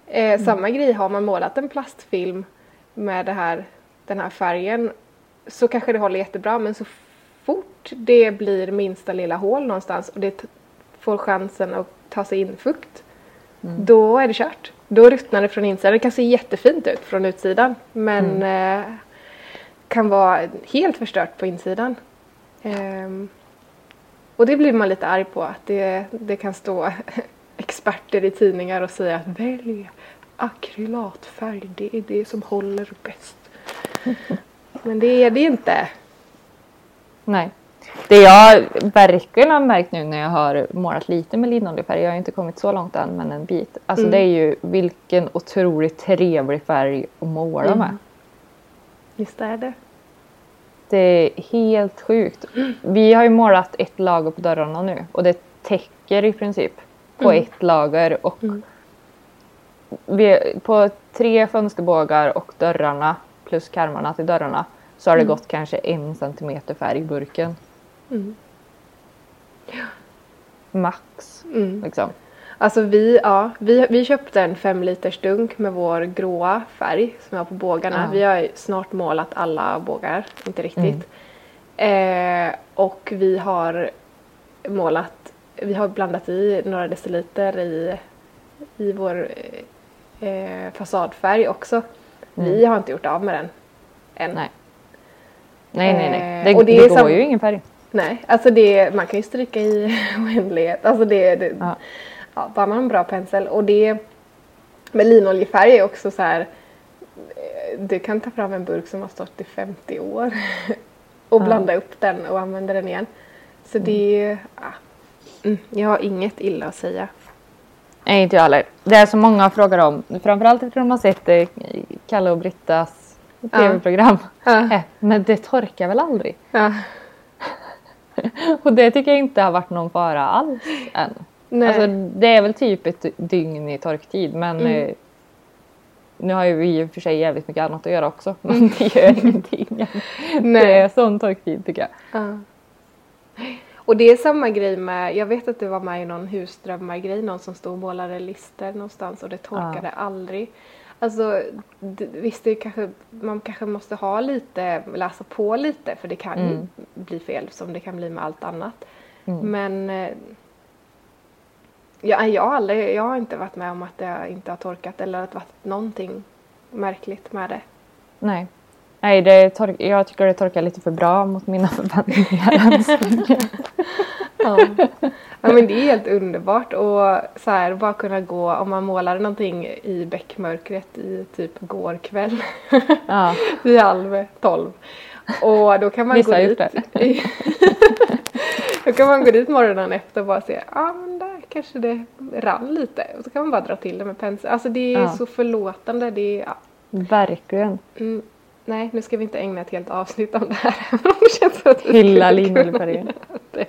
Eh, Samma grej, har man målat en plastfilm med det här, den här färgen så kanske det håller jättebra men så fort det blir minsta lilla hål någonstans och det får chansen att ta sig in fukt då är det kört. Då ruttnar det från insidan. Det kan se jättefint ut från utsidan men eh, kan vara helt förstört på insidan. Ehm, och det blir man lite arg på att det, det kan stå [laughs] experter i tidningar och säga att välj akrylatfärg, det är det som håller bäst. [laughs] Men det är det inte. Nej. Det jag verkligen har märkt nu när jag har målat lite med linoljefärg, jag har inte kommit så långt än men en bit. Alltså Mm. det är ju vilken otroligt trevlig färg att måla Mm. med. Visst är det. Det är helt sjukt. Vi har ju målat ett lager på dörrarna nu och det täcker i princip på Mm. ett lager och Mm. vi, på tre fönsterbågar och dörrarna plus karmarna till dörrarna så har det Mm. gått kanske en centimeter färg i burken. Mm. Max. Mm. Liksom. Alltså vi, ja, vi, vi köpte en fem liters dunk med vår gråa färg som jag har på bågarna. Ja. Vi har snart målat alla bågar, inte riktigt. Eh, och vi har målat, vi har blandat i några deciliter i, i vår eh, fasadfärg också. Vi har inte gjort av med den än. Nej. Nej, nej, nej. Eh, Det, och det det, går ju ingen färg. Nej, alltså det, man kan ju stryka i [laughs] oändlighet. Alltså det, det Ja. Ja, bara man har en bra pensel. Och det med linoljefärg är också så här. eh, Du kan ta fram en burk som har stått i 50 år [laughs] och Ja. blanda upp den och använda den igen. Så det, ja. mm, jag har inget illa att säga. Nej, inte jag heller. Det är så många frågar om. Framförallt efter att de har sett eh, Kalle och Brittas tv-program. Ja. [laughs] Eh, Men det torkar väl aldrig? Ja. [laughs] Och det tycker jag inte har varit någon fara alls än. Nej. Alltså, det är väl typ ett dygn i torktid men Mm. eh, nu har ju vi i och för sig jävligt mycket annat att göra också. [laughs] Men det gör ingenting. Nej. Det är sån torktid tycker jag. Ja. Och det är samma grej med, jag vet att du var med i någon husdrömmar-grej, någon som stod och målade lister någonstans och det torkade aldrig. Alltså visst, det kanske, man kanske måste ha lite, läsa på lite för det kan ju Mm. bli fel som det kan bli med allt annat. Mm. Men eh, ja, jag, har aldrig, jag har inte varit med om att det inte har torkat eller att det varit någonting märkligt med det. Nej. Nej, det tor- jag tycker det torkar lite för bra mot mina [laughs] förväntningar. [laughs] Ja. ja men det är helt underbart och så här bara kunna gå om man målar någonting i bäckmörkret i typ går kväll Ja. [laughs] vid halv tolv. Och då kan man Vissa gå dit. Då kan man gå dit morgonen efter och bara se, ja ah, men där kanske det rann lite. Och så kan man bara dra till det med pensel. Alltså det är Ja. så förlåtande. Det är, ja. Verkligen. mm, nej nu ska vi inte ägna ett helt avsnitt om det här. [laughs] det känns att Hylla det.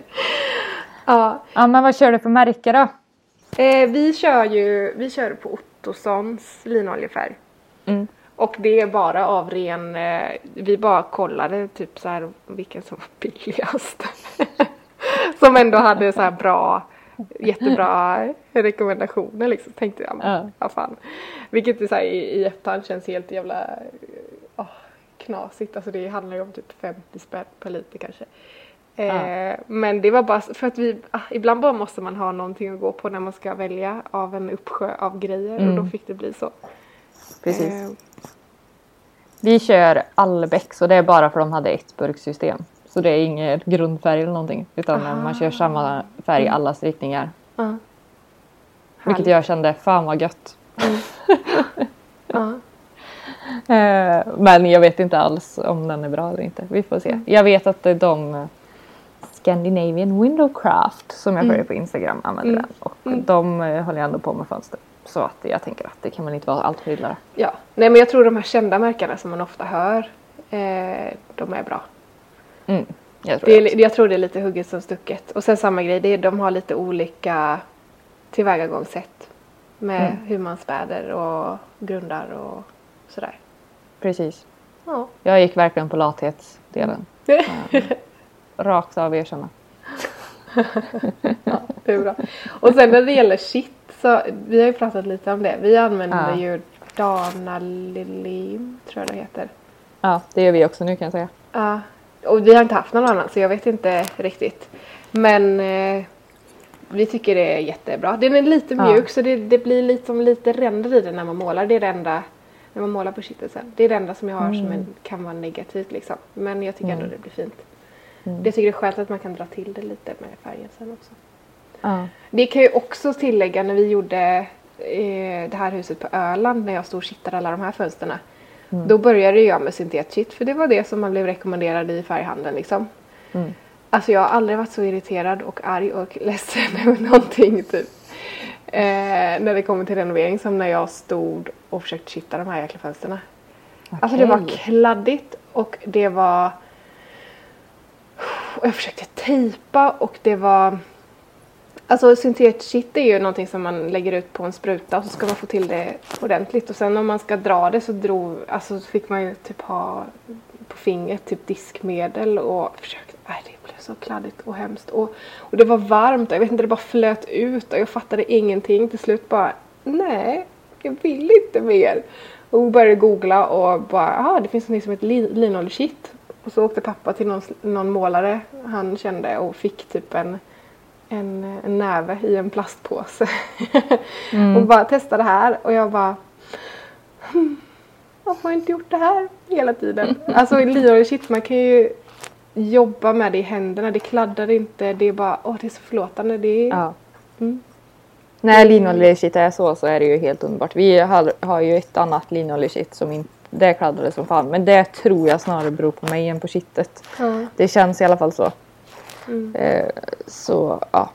Ja, Ja, men vad kör du för märke då? Eh, vi kör ju vi kör på Ottossons linoljefärg. Mm. Och det är bara av ren, eh, vi bara kollade typ så här vilken som var billigast. [laughs] som ändå hade så här bra, jättebra rekommendationer liksom. Tänkte jag, men, Ja. ja. fan. Vilket är så här, i, i efterhand känns helt jävla oh, knasigt. Alltså det handlar ju om typ 50 spänn per liter kanske. Eh, Men det var bara för att vi, ah, ibland bara måste man ha någonting att gå på när man ska välja av en uppsjö av grejer och Mm. då fick det bli så. Precis. Eh, Vi kör Allbäck och det är bara för de hade ett burksystem. Så det är ingen grundfärg eller någonting. Utan Aha. man kör samma färg i allas riktningar. ja. Vilket jag kände, fan vad gött. Ja. [laughs] Eh, Men jag vet inte alls om den är bra eller inte. Vi får se. Mm. Jag vet att de eh, Scandinavian Windowcraft som jag Mm. följer på Instagram använder Mm. den. Och Mm. de eh, håller jag ändå på med fönster. Så att jag tänker att det kan väl inte vara allt för illa. ja. Nej men jag tror de här kända märkena som man ofta hör, eh, de är bra. Mm. Jag tror Det är, jag tror det är lite hugget som stucket. Och sen samma grej, det är, de har lite olika tillvägagångssätt. Med Mm. hur man späder och grundar och sådär. Precis. Ja. Jag gick verkligen på lathetsdelen. Eh, [laughs] Rakt av erkänna. ja, det är bra. Och sen när det gäller shit så, vi har ju pratat lite om det. Vi använder Ja. ju Dana Lilim, tror jag det heter. Ja, det gör vi också nu kan jag säga. Ja, och vi har inte haft någon annan så jag vet inte riktigt. Men eh, vi tycker det är jättebra. Den är lite Ja. mjuk så det, det blir liksom lite ränder i den när man målar. Det är det enda, när man målar på kittelsen. Det är det enda som jag har som en, kan vara negativt liksom. Men jag tycker ändå Mm. det blir fint. Mm. Jag tycker det är skönt att man kan dra till det lite med färgen sen också. Ja. Det kan jag också tillägga när vi gjorde eh, det här huset på Öland när jag stod och kittade alla de här fönsterna. Mm. Då började jag med syntetkitt för det var det som man blev rekommenderad i färghandeln liksom. Mm. Alltså jag har aldrig varit så irriterad och arg och [laughs] ledsen över någonting typ. Eh, när det kommer till renovering som när jag stod och försökte kitta de här jäkla fönsterna. Alltså det var kladdigt och det var... Och [sighs] jag försökte tejpa och det var... Alltså syntetkitt är ju någonting som man lägger ut på en spruta och så ska man få till det ordentligt. Och sen om man ska dra det så drog, alltså så fick man ju typ ha på fingret typ diskmedel och försökte, nej det blev så kladdigt och hemskt. Och, och det var varmt och jag vet inte det bara flöt ut och jag fattade ingenting. Till slut bara nej jag vill inte mer. Och började googla och bara jaha det finns något som heter linoljekitt. Och så åkte pappa till någon, någon målare han kände och fick typ en en, en näve i en plastpåse. [laughs] och bara testa det här och jag bara hmm, varför har jag inte gjort det här hela tiden? [laughs] Alltså linoljekitt man kan ju jobba med det i händerna, det kladdar inte, det är bara, åh det är så förlåtande. Det är, Ja. Mm. När linoljekitt är så så är det ju helt underbart. Vi har, har ju ett annat linoljekitt som inte det kladdade som fan. Men det tror jag snarare beror på mig än på kittet. Ja. Det känns i alla fall så. Mm. Eh, så ja.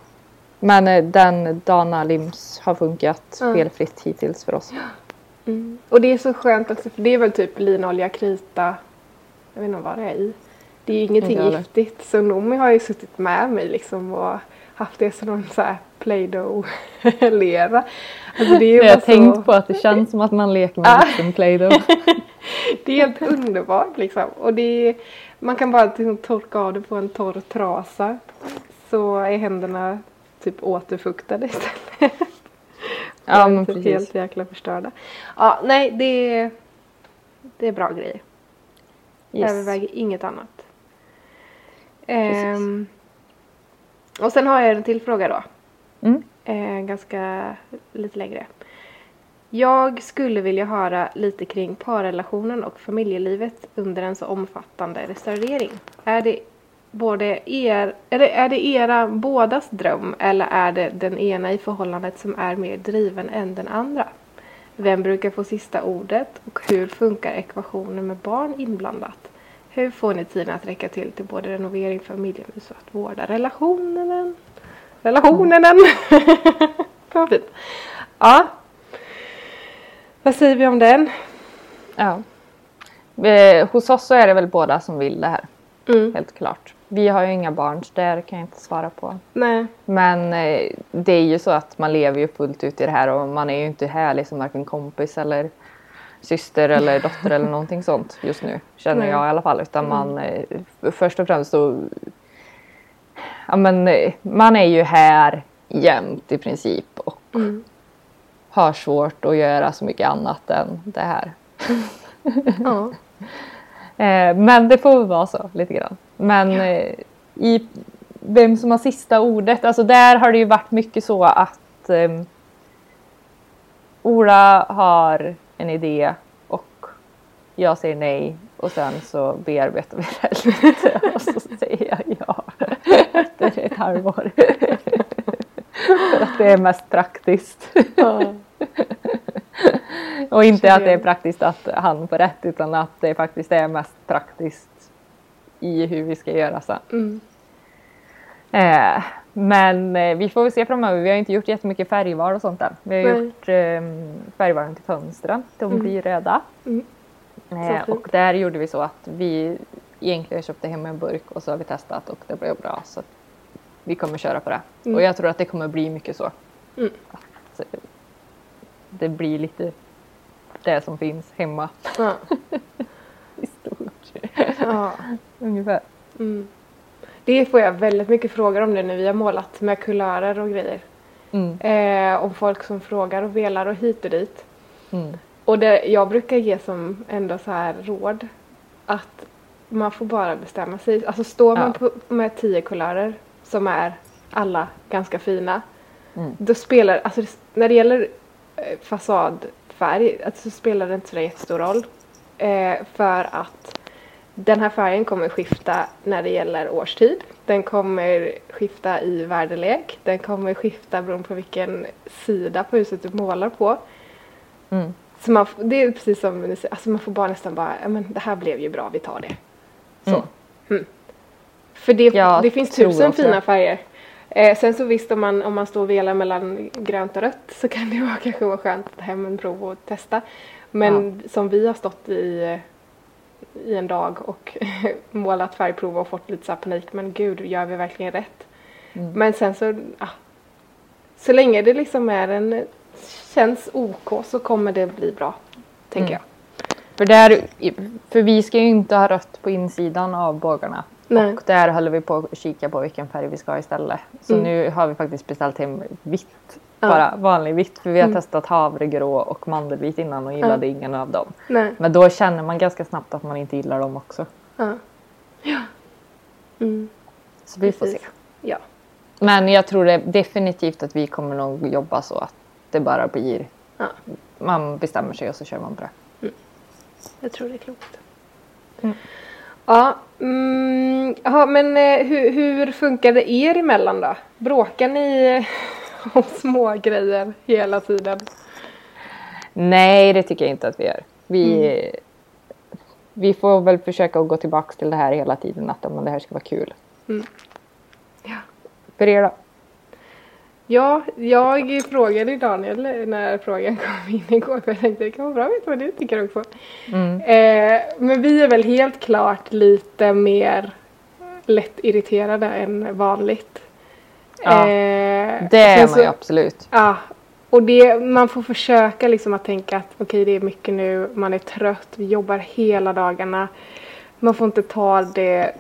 Men eh, den Dana Lims har funkat Ja. felfritt hittills för oss. [gasps] Mm. Och det är så skönt också för det är väl typ linolja, krita, jag vet inte vad det är i. Det är ju ingenting Inte giftigt så Noomi har ju suttit med mig liksom och haft det som någon så här play-doh-lera. Alltså det är ju [laughs] Jag har så... tänkt på att det känns som att man leker med Ah. vuxen Play-Doh. [laughs] Det är helt underbart liksom. Och det är, man kan bara liksom torka av det på en torr trasa. Så är händerna typ återfuktade istället. Ja men typ precis. Helt jäkla förstörda. Ja, nej det är, det är bra grejer. Yes. Överväger inget annat. Ehm, och sen har jag en till fråga då. Mm. Eh, ganska lite längre. Jag skulle vilja höra lite kring parrelationen och familjelivet under en så omfattande restaurering. Är det både er, eller är det era bådas dröm eller är det den ena i förhållandet som är mer driven än den andra? Vem brukar få sista ordet och hur funkar ekvationen med barn inblandat? Hur får ni tiden att räcka till till både renovering, familjehus och att vårda relationen? Relationen! [laughs] Vad fint. Ja. Vad säger vi om den? Ja. Eh, hos oss så är det väl båda som vill det här. Mm. Helt klart. Vi har ju inga barn så där kan jag inte svara på. Nej. Men eh, det är ju så att man lever ju fullt ut i det här och man är ju inte här liksom varken kompis eller syster eller dotter eller någonting sånt just nu. Känner Nej. jag i alla fall. Utan man eh, först och främst så ja, men, man är ju här jämt i princip och Mm. Har svårt att göra så mycket annat än det här. Ja. [laughs] Eh, men det får väl vara så lite grann. Men eh, i vem som har sista ordet, alltså där har det ju varit mycket så att eh, Ola har en idé och jag säger nej och sen så bearbetar vi det lite [laughs] och så säger jag ja efter ett halvår. [laughs] För att det är mest praktiskt. Ja. [laughs] Och inte att det- är praktiskt att han får rätt utan att det faktiskt är mest praktiskt i hur vi ska göra sen. Mm. Eh, men eh, vi får väl se framöver. Vi har inte gjort jättemycket färgval och sånt än. Vi har Nej. gjort eh, färgvalen till fönstren. De Mm. blir röda. Mm. Eh, och där gjorde vi så att vi egentligen köpte hem en burk och så har vi testat och det blev bra. Så vi kommer köra på det. Mm. Och jag tror att det kommer bli mycket så. Mm. Att, eh, det blir lite det som finns hemma Ja. [laughs] i stort. Ja. Ungefär. Mm. Det får jag väldigt mycket frågor om nu när vi har målat med kulörer och grejer. Mm. Eh, om folk som frågar och velar och hit och dit. Mm. Och det jag brukar ge som ändå så här råd att man får bara bestämma sig. Alltså står man Ja. på, med tio kulörer som är alla ganska fina. Mm. Då spelar, alltså när det gäller fasadfärg alltså, så spelar det inte så jättestor roll. Eh, för att den här färgen kommer skifta när det gäller årstid. Den kommer skifta i väderlek. Den kommer skifta beroende på vilken sida på huset du målar på. Mm. Så man, det är precis som ni säger, alltså man får bara nästan bara, ja men det här blev ju bra, vi tar det. Så. Mm. Mm. För det, det finns tusen fina färger. Eh, sen så visst om man, om man står och velar mellan grönt och rött så kan det [laughs] vara, kanske vara skönt att ta hem en prov och testa. Men som vi har stått i, i en dag och [laughs] målat färgprov och fått lite så panik. Men gud, gör vi verkligen rätt? Mm. Men sen så, ja. Så länge det liksom är en, känns OK så kommer det bli bra. Tänker Mm. jag. För, där, för vi ska ju inte ha rött på insidan av bågarna. Nej. Och där håller vi på att kika på vilken färg vi ska ha istället. Så Mm. nu har vi faktiskt beställt hem vitt. Ja. Bara vanlig vitt. För vi har Mm. testat havregrå och mandelvit innan och gillade ingen av dem. Nej. Men då känner man ganska snabbt att man inte gillar dem också. Ja. Ja. Mm. Så vi får se. Precis. Ja. Men jag tror det definitivt att vi kommer nog jobba så att det bara blir ja. man bestämmer sig och så kör man bara. Jag tror det är klokt. Mm. Ja, mm, ja men eh, hur, hur funkar det er emellan då? Bråkar ni [laughs] om små grejer hela tiden? Nej, det tycker jag inte att vi gör. Vi, vi får väl försöka att gå tillbaka till det här hela tiden, att men det här ska vara kul. Mm. Ja. För er då? Ja, jag frågade Daniel när frågan kom in igår för jag tänkte det kan vara bra att veta vad du tycker också. Mm. Eh, men vi är väl helt klart lite mer lätt irriterade än vanligt. Ja, Eh, Det är man ju absolut. Ja, och det, man får försöka liksom att tänka att okej det är mycket nu, man är trött, vi jobbar hela dagarna. Man får inte ta det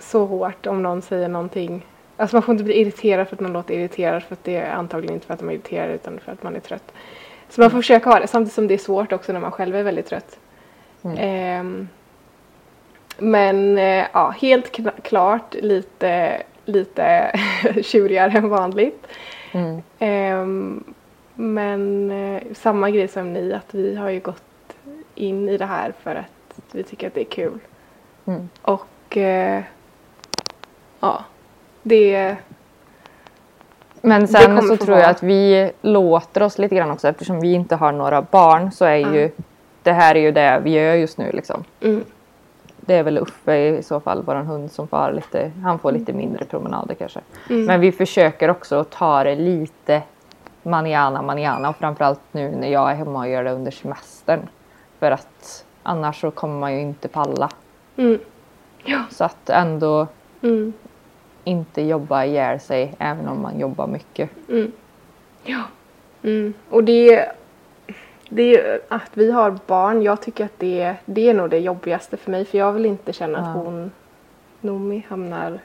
så hårt om någon säger någonting. Alltså man får inte bli irriterad för att man låter irriterad för att det är antagligen inte för att man är irriterad utan för att man är trött. Så man får försöka ha det samtidigt som det är svårt också när man själv är väldigt trött. Mm. Ehm, men eh, ja, helt kla- klart lite, lite [laughs] tjurigare än vanligt. Mm. Ehm, men eh, samma grej som ni, att vi har ju gått in i det här för att vi tycker att det är kul. Mm. Och eh, ja, det... Men sen så tror jag att vi låter oss lite grann också eftersom vi inte har några barn så är Ja. ju det här är ju det vi gör just nu liksom. Mm, Det är väl Uffe i så fall, våran hund som får lite, han får lite mindre promenader kanske. mm, Men vi försöker också att ta det lite manana manana och framförallt nu när jag är hemma och gör det under semestern. För att annars så kommer man ju inte palla. mm, ja, Så att ändå mm, inte jobba ihjäl sig även om man jobbar mycket. mm, ja. Mm. Och det, det är att vi har barn, jag tycker att det, det är nog det jobbigaste för mig för jag vill inte känna att Ja. hon, Nomi, hamnar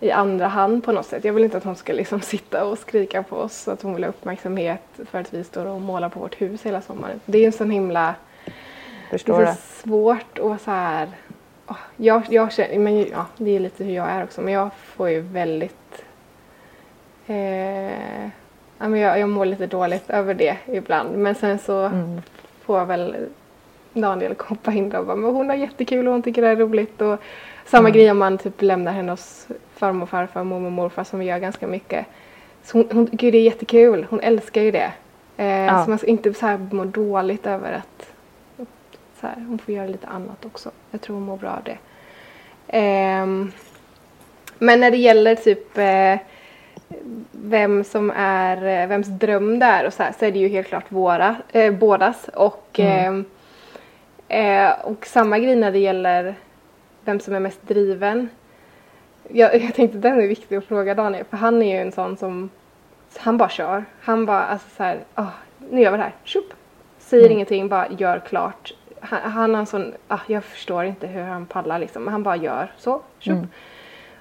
i andra hand på något sätt. Jag vill inte att hon ska liksom sitta och skrika på oss att hon vill ha uppmärksamhet för att vi står och målar på vårt hus hela sommaren. Det är en sån himla Förstår det är så svårt och så här. Jag, jag känner, men ja, det är lite hur jag är också, men jag får ju väldigt eh, ja, men jag, jag mår lite dåligt över det ibland. Men sen så Mm. får väl Daniel hoppa in och bara, men hon har jättekul och hon tycker det är roligt. Och samma Mm. grej om man typ lämnar henne hos farmor farfar, mormor och morfar som vi gör ganska mycket. Så hon, hon tycker det är jättekul, hon älskar ju det. Eh, Ja. Så man ska inte så här må dåligt över att så här, hon får göra lite annat också. Jag tror hon mår bra av det. Ehm, men när det gäller typ eh, vem som är, eh, vems dröm det är och så här, så är det ju helt klart våra, eh, bådas. Och, Mm. eh, eh, och samma grej när det gäller vem som är mest driven. Jag, jag tänkte den är viktig att fråga Daniel för han är ju en sån som han bara kör. Han bara alltså så här, ah, nu gör vi det här, Tjup. Säger Mm. ingenting, bara gör klart. Han, han har en sån, ah, jag förstår inte hur han pallar liksom, han bara gör så. Mm.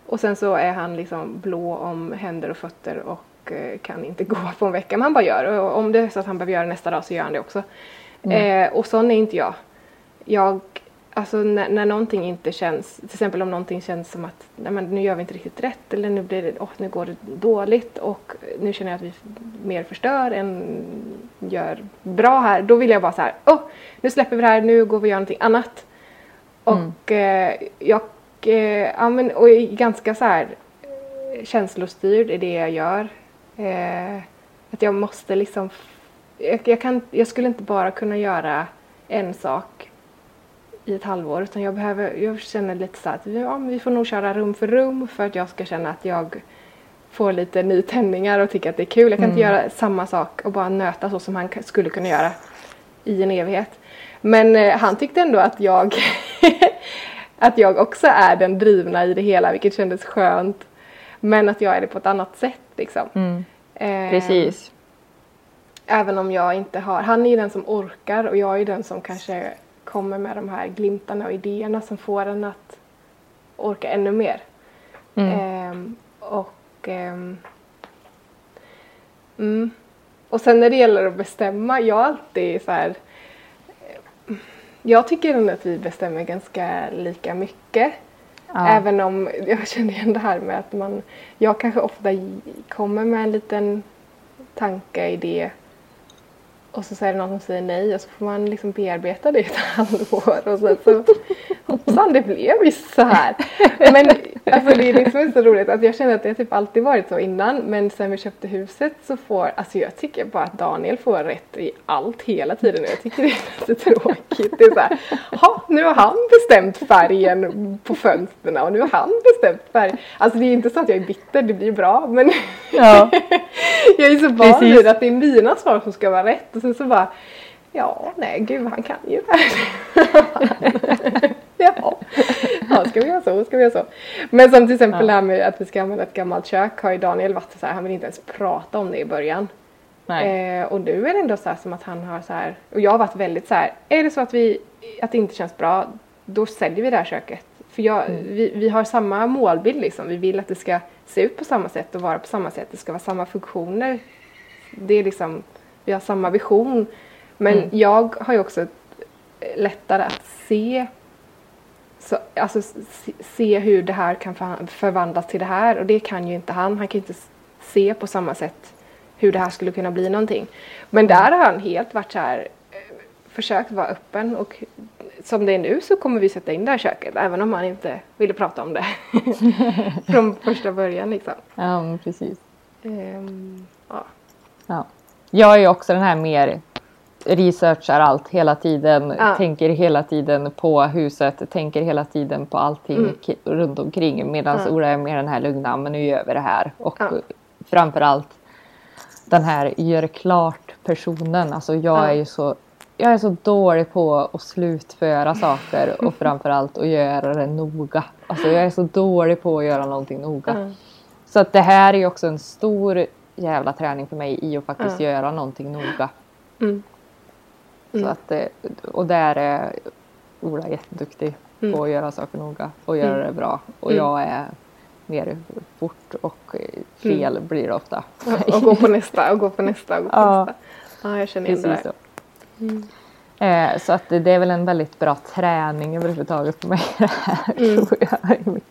Och sen så är han liksom blå om händer och fötter och eh, kan inte [laughs] gå på en vecka. Men han bara gör. Och om det är så att han behöver göra det nästa dag så gör han det också. Mm. Eh, och sån är inte jag. Jag, alltså när, när någonting inte känns, till exempel om någonting känns som att nej, men nu gör vi inte riktigt rätt eller nu, blir det, åh, nu går det dåligt och nu känner jag att vi mer förstör än gör bra här. Då vill jag bara så här, åh, nu släpper vi det här, nu går vi och gör någonting annat. Mm. Och eh, jag eh, ja, men, och är ganska så här eh, känslostyrd i det jag gör. Eh, att jag måste liksom, jag, jag, kan, jag skulle inte bara kunna göra en sak i ett halvår utan jag behöver, jag känner lite så att ja, vi får nog köra rum för rum för att jag ska känna att jag får lite nytändningar och tycker att det är kul. Jag kan mm. inte göra samma sak och bara nöta så som han skulle kunna göra i en evighet. Men eh, han tyckte ändå att jag [laughs] att jag också är den drivna i det hela vilket kändes skönt. Men att jag är det på ett annat sätt liksom. Mm. Eh, Precis. Även om jag inte har, han är ju den som orkar och jag är den som kanske kommer med de här glimtarna och idéerna som får en att orka ännu mer. Mm. Eh, och ehm, mm. Och sen när det gäller att bestämma, jag alltid så här jag tycker ändå att vi bestämmer ganska lika mycket. Ja. Även om [laughs] jag känner igen det här med att man, jag kanske ofta kommer med en liten tanke, idé och så är det någon som säger nej och så får man liksom bearbeta det i ett [laughs] halvår och sen så hoppsan det blev ju så här. Men alltså det är liksom så roligt att jag känner att det typ alltid varit så innan men sen vi köpte huset så får, alltså jag tycker bara att Daniel får rätt i allt hela tiden och jag tycker det är lite tråkigt. Det är så här, ha nu har han bestämt färgen på fönstren och nu har han bestämt färg. Alltså det är inte så att jag är bitter, det blir bra men ja. [laughs] jag är så van vid att det är mina svar som ska vara rätt och sen så bara Ja, nej gud han kan ju det. [laughs] Jaha, ja, ska vi göra så, ska vi göra så. Men som till exempel ja. det här med att vi ska använda ett gammalt kök har ju Daniel varit så här, han vill inte ens prata om det i början. Eh, och nu är det ändå så som att han har så här, och jag har varit väldigt så här, är det så att vi, att det inte känns bra, då säljer vi det här köket. För jag, mm. vi, vi har samma målbild liksom, vi vill att det ska se ut på samma sätt och vara på samma sätt, det ska vara samma funktioner. Det är liksom, vi har samma vision. Men mm. jag har ju också lättare att se så, alltså, se hur det här kan förvandlas till det här och det kan ju inte han. Han kan inte se på samma sätt hur det här skulle kunna bli någonting. Men där har han helt varit så här eh, försökt vara öppen och som det är nu så kommer vi sätta in det här köket även om han inte ville prata om det [laughs] från första början liksom. Ja, precis. Um, ja. ja. Jag är också den här mer researchar allt hela tiden, ja. tänker hela tiden på huset, tänker hela tiden på allting mm. runt omkring medan ja. Ola är mer den här lugna, men nu gör vi det här. Och ja. framförallt den här gör klart personen, alltså jag ja. är ju så jag är så dålig på att slutföra saker och [laughs] framförallt att göra det noga. Alltså jag är så dålig på att göra någonting noga. Mm. Så att det här är också en stor jävla träning för mig i att faktiskt mm. göra någonting noga. Mm. Mm. Så att, och där är Ola jätteduktig mm. på att göra saker noga och göra mm. det bra. Och mm. jag är mer fort och fel mm. blir det ofta. Och gå på nästa och gå på nästa och gå på ja. nästa. Ja, jag känner igen det där. Så. Mm. Eh, så att det är väl en väldigt bra träning överhuvudtaget för mig det [laughs] här mm. tror jag.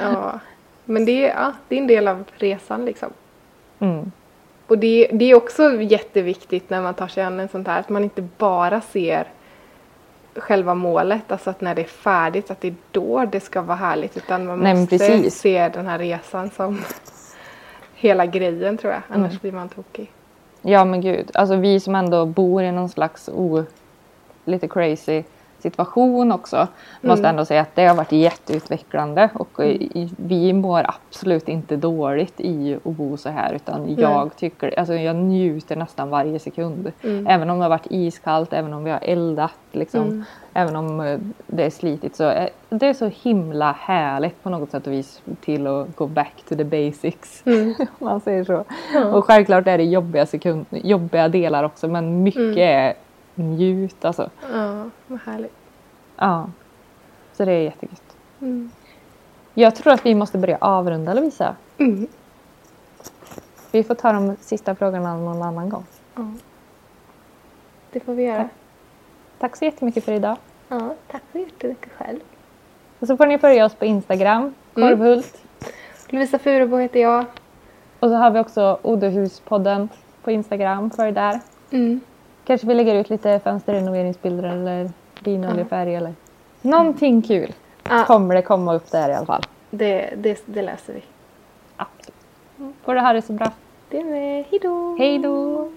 [laughs] ja, men det är, ja, det är en del av resan liksom. Mm. Och det, det är också jätteviktigt när man tar sig an en sånt här att man inte bara ser själva målet, alltså att när det är färdigt att det är då det ska vara härligt utan man Nej, måste precis. se den här resan som hela grejen tror jag, annars mm. blir man tokig. Ja men gud, alltså vi som ändå bor i någon slags o, lite crazy situation också. Mm. Måste ändå säga att det har varit jätteutvecklande och mm. vi mår absolut inte dåligt i att bo så här utan mm. jag tycker, alltså jag njuter nästan varje sekund. Mm. Även om det har varit iskallt, även om vi har eldat liksom. Mm. Även om eh, det är slitigt så är det är så himla härligt på något sätt och vis till att gå back to the basics. [laughs] Mm. man säger så. Och självklart är det jobbiga, sekund, jobbiga delar också men mycket är njut alltså. Ja, vad härligt. Ja. Så det är jättegött. Mm. Jag tror att vi måste börja avrunda Lovisa. Mm. Vi får ta de sista frågorna någon annan gång. Ja. Det får vi göra. Tack, tack så jättemycket för idag. Ja, tack så jättemycket själv. Och så får ni följa oss på Instagram, Korvhult. Mm. Lovisa Furubo heter jag. Och så har vi också Odehuspodden på Instagram, för där. Mm. Kanske vi lägger ut lite fönsterrenoveringsbilder eller linoljefärg eller någonting kul. Ja. Kommer det komma upp där i alla fall. Det, det, det läser vi. Absolut. Får du ha det så bra. Det med. Hejdå! Hejdå!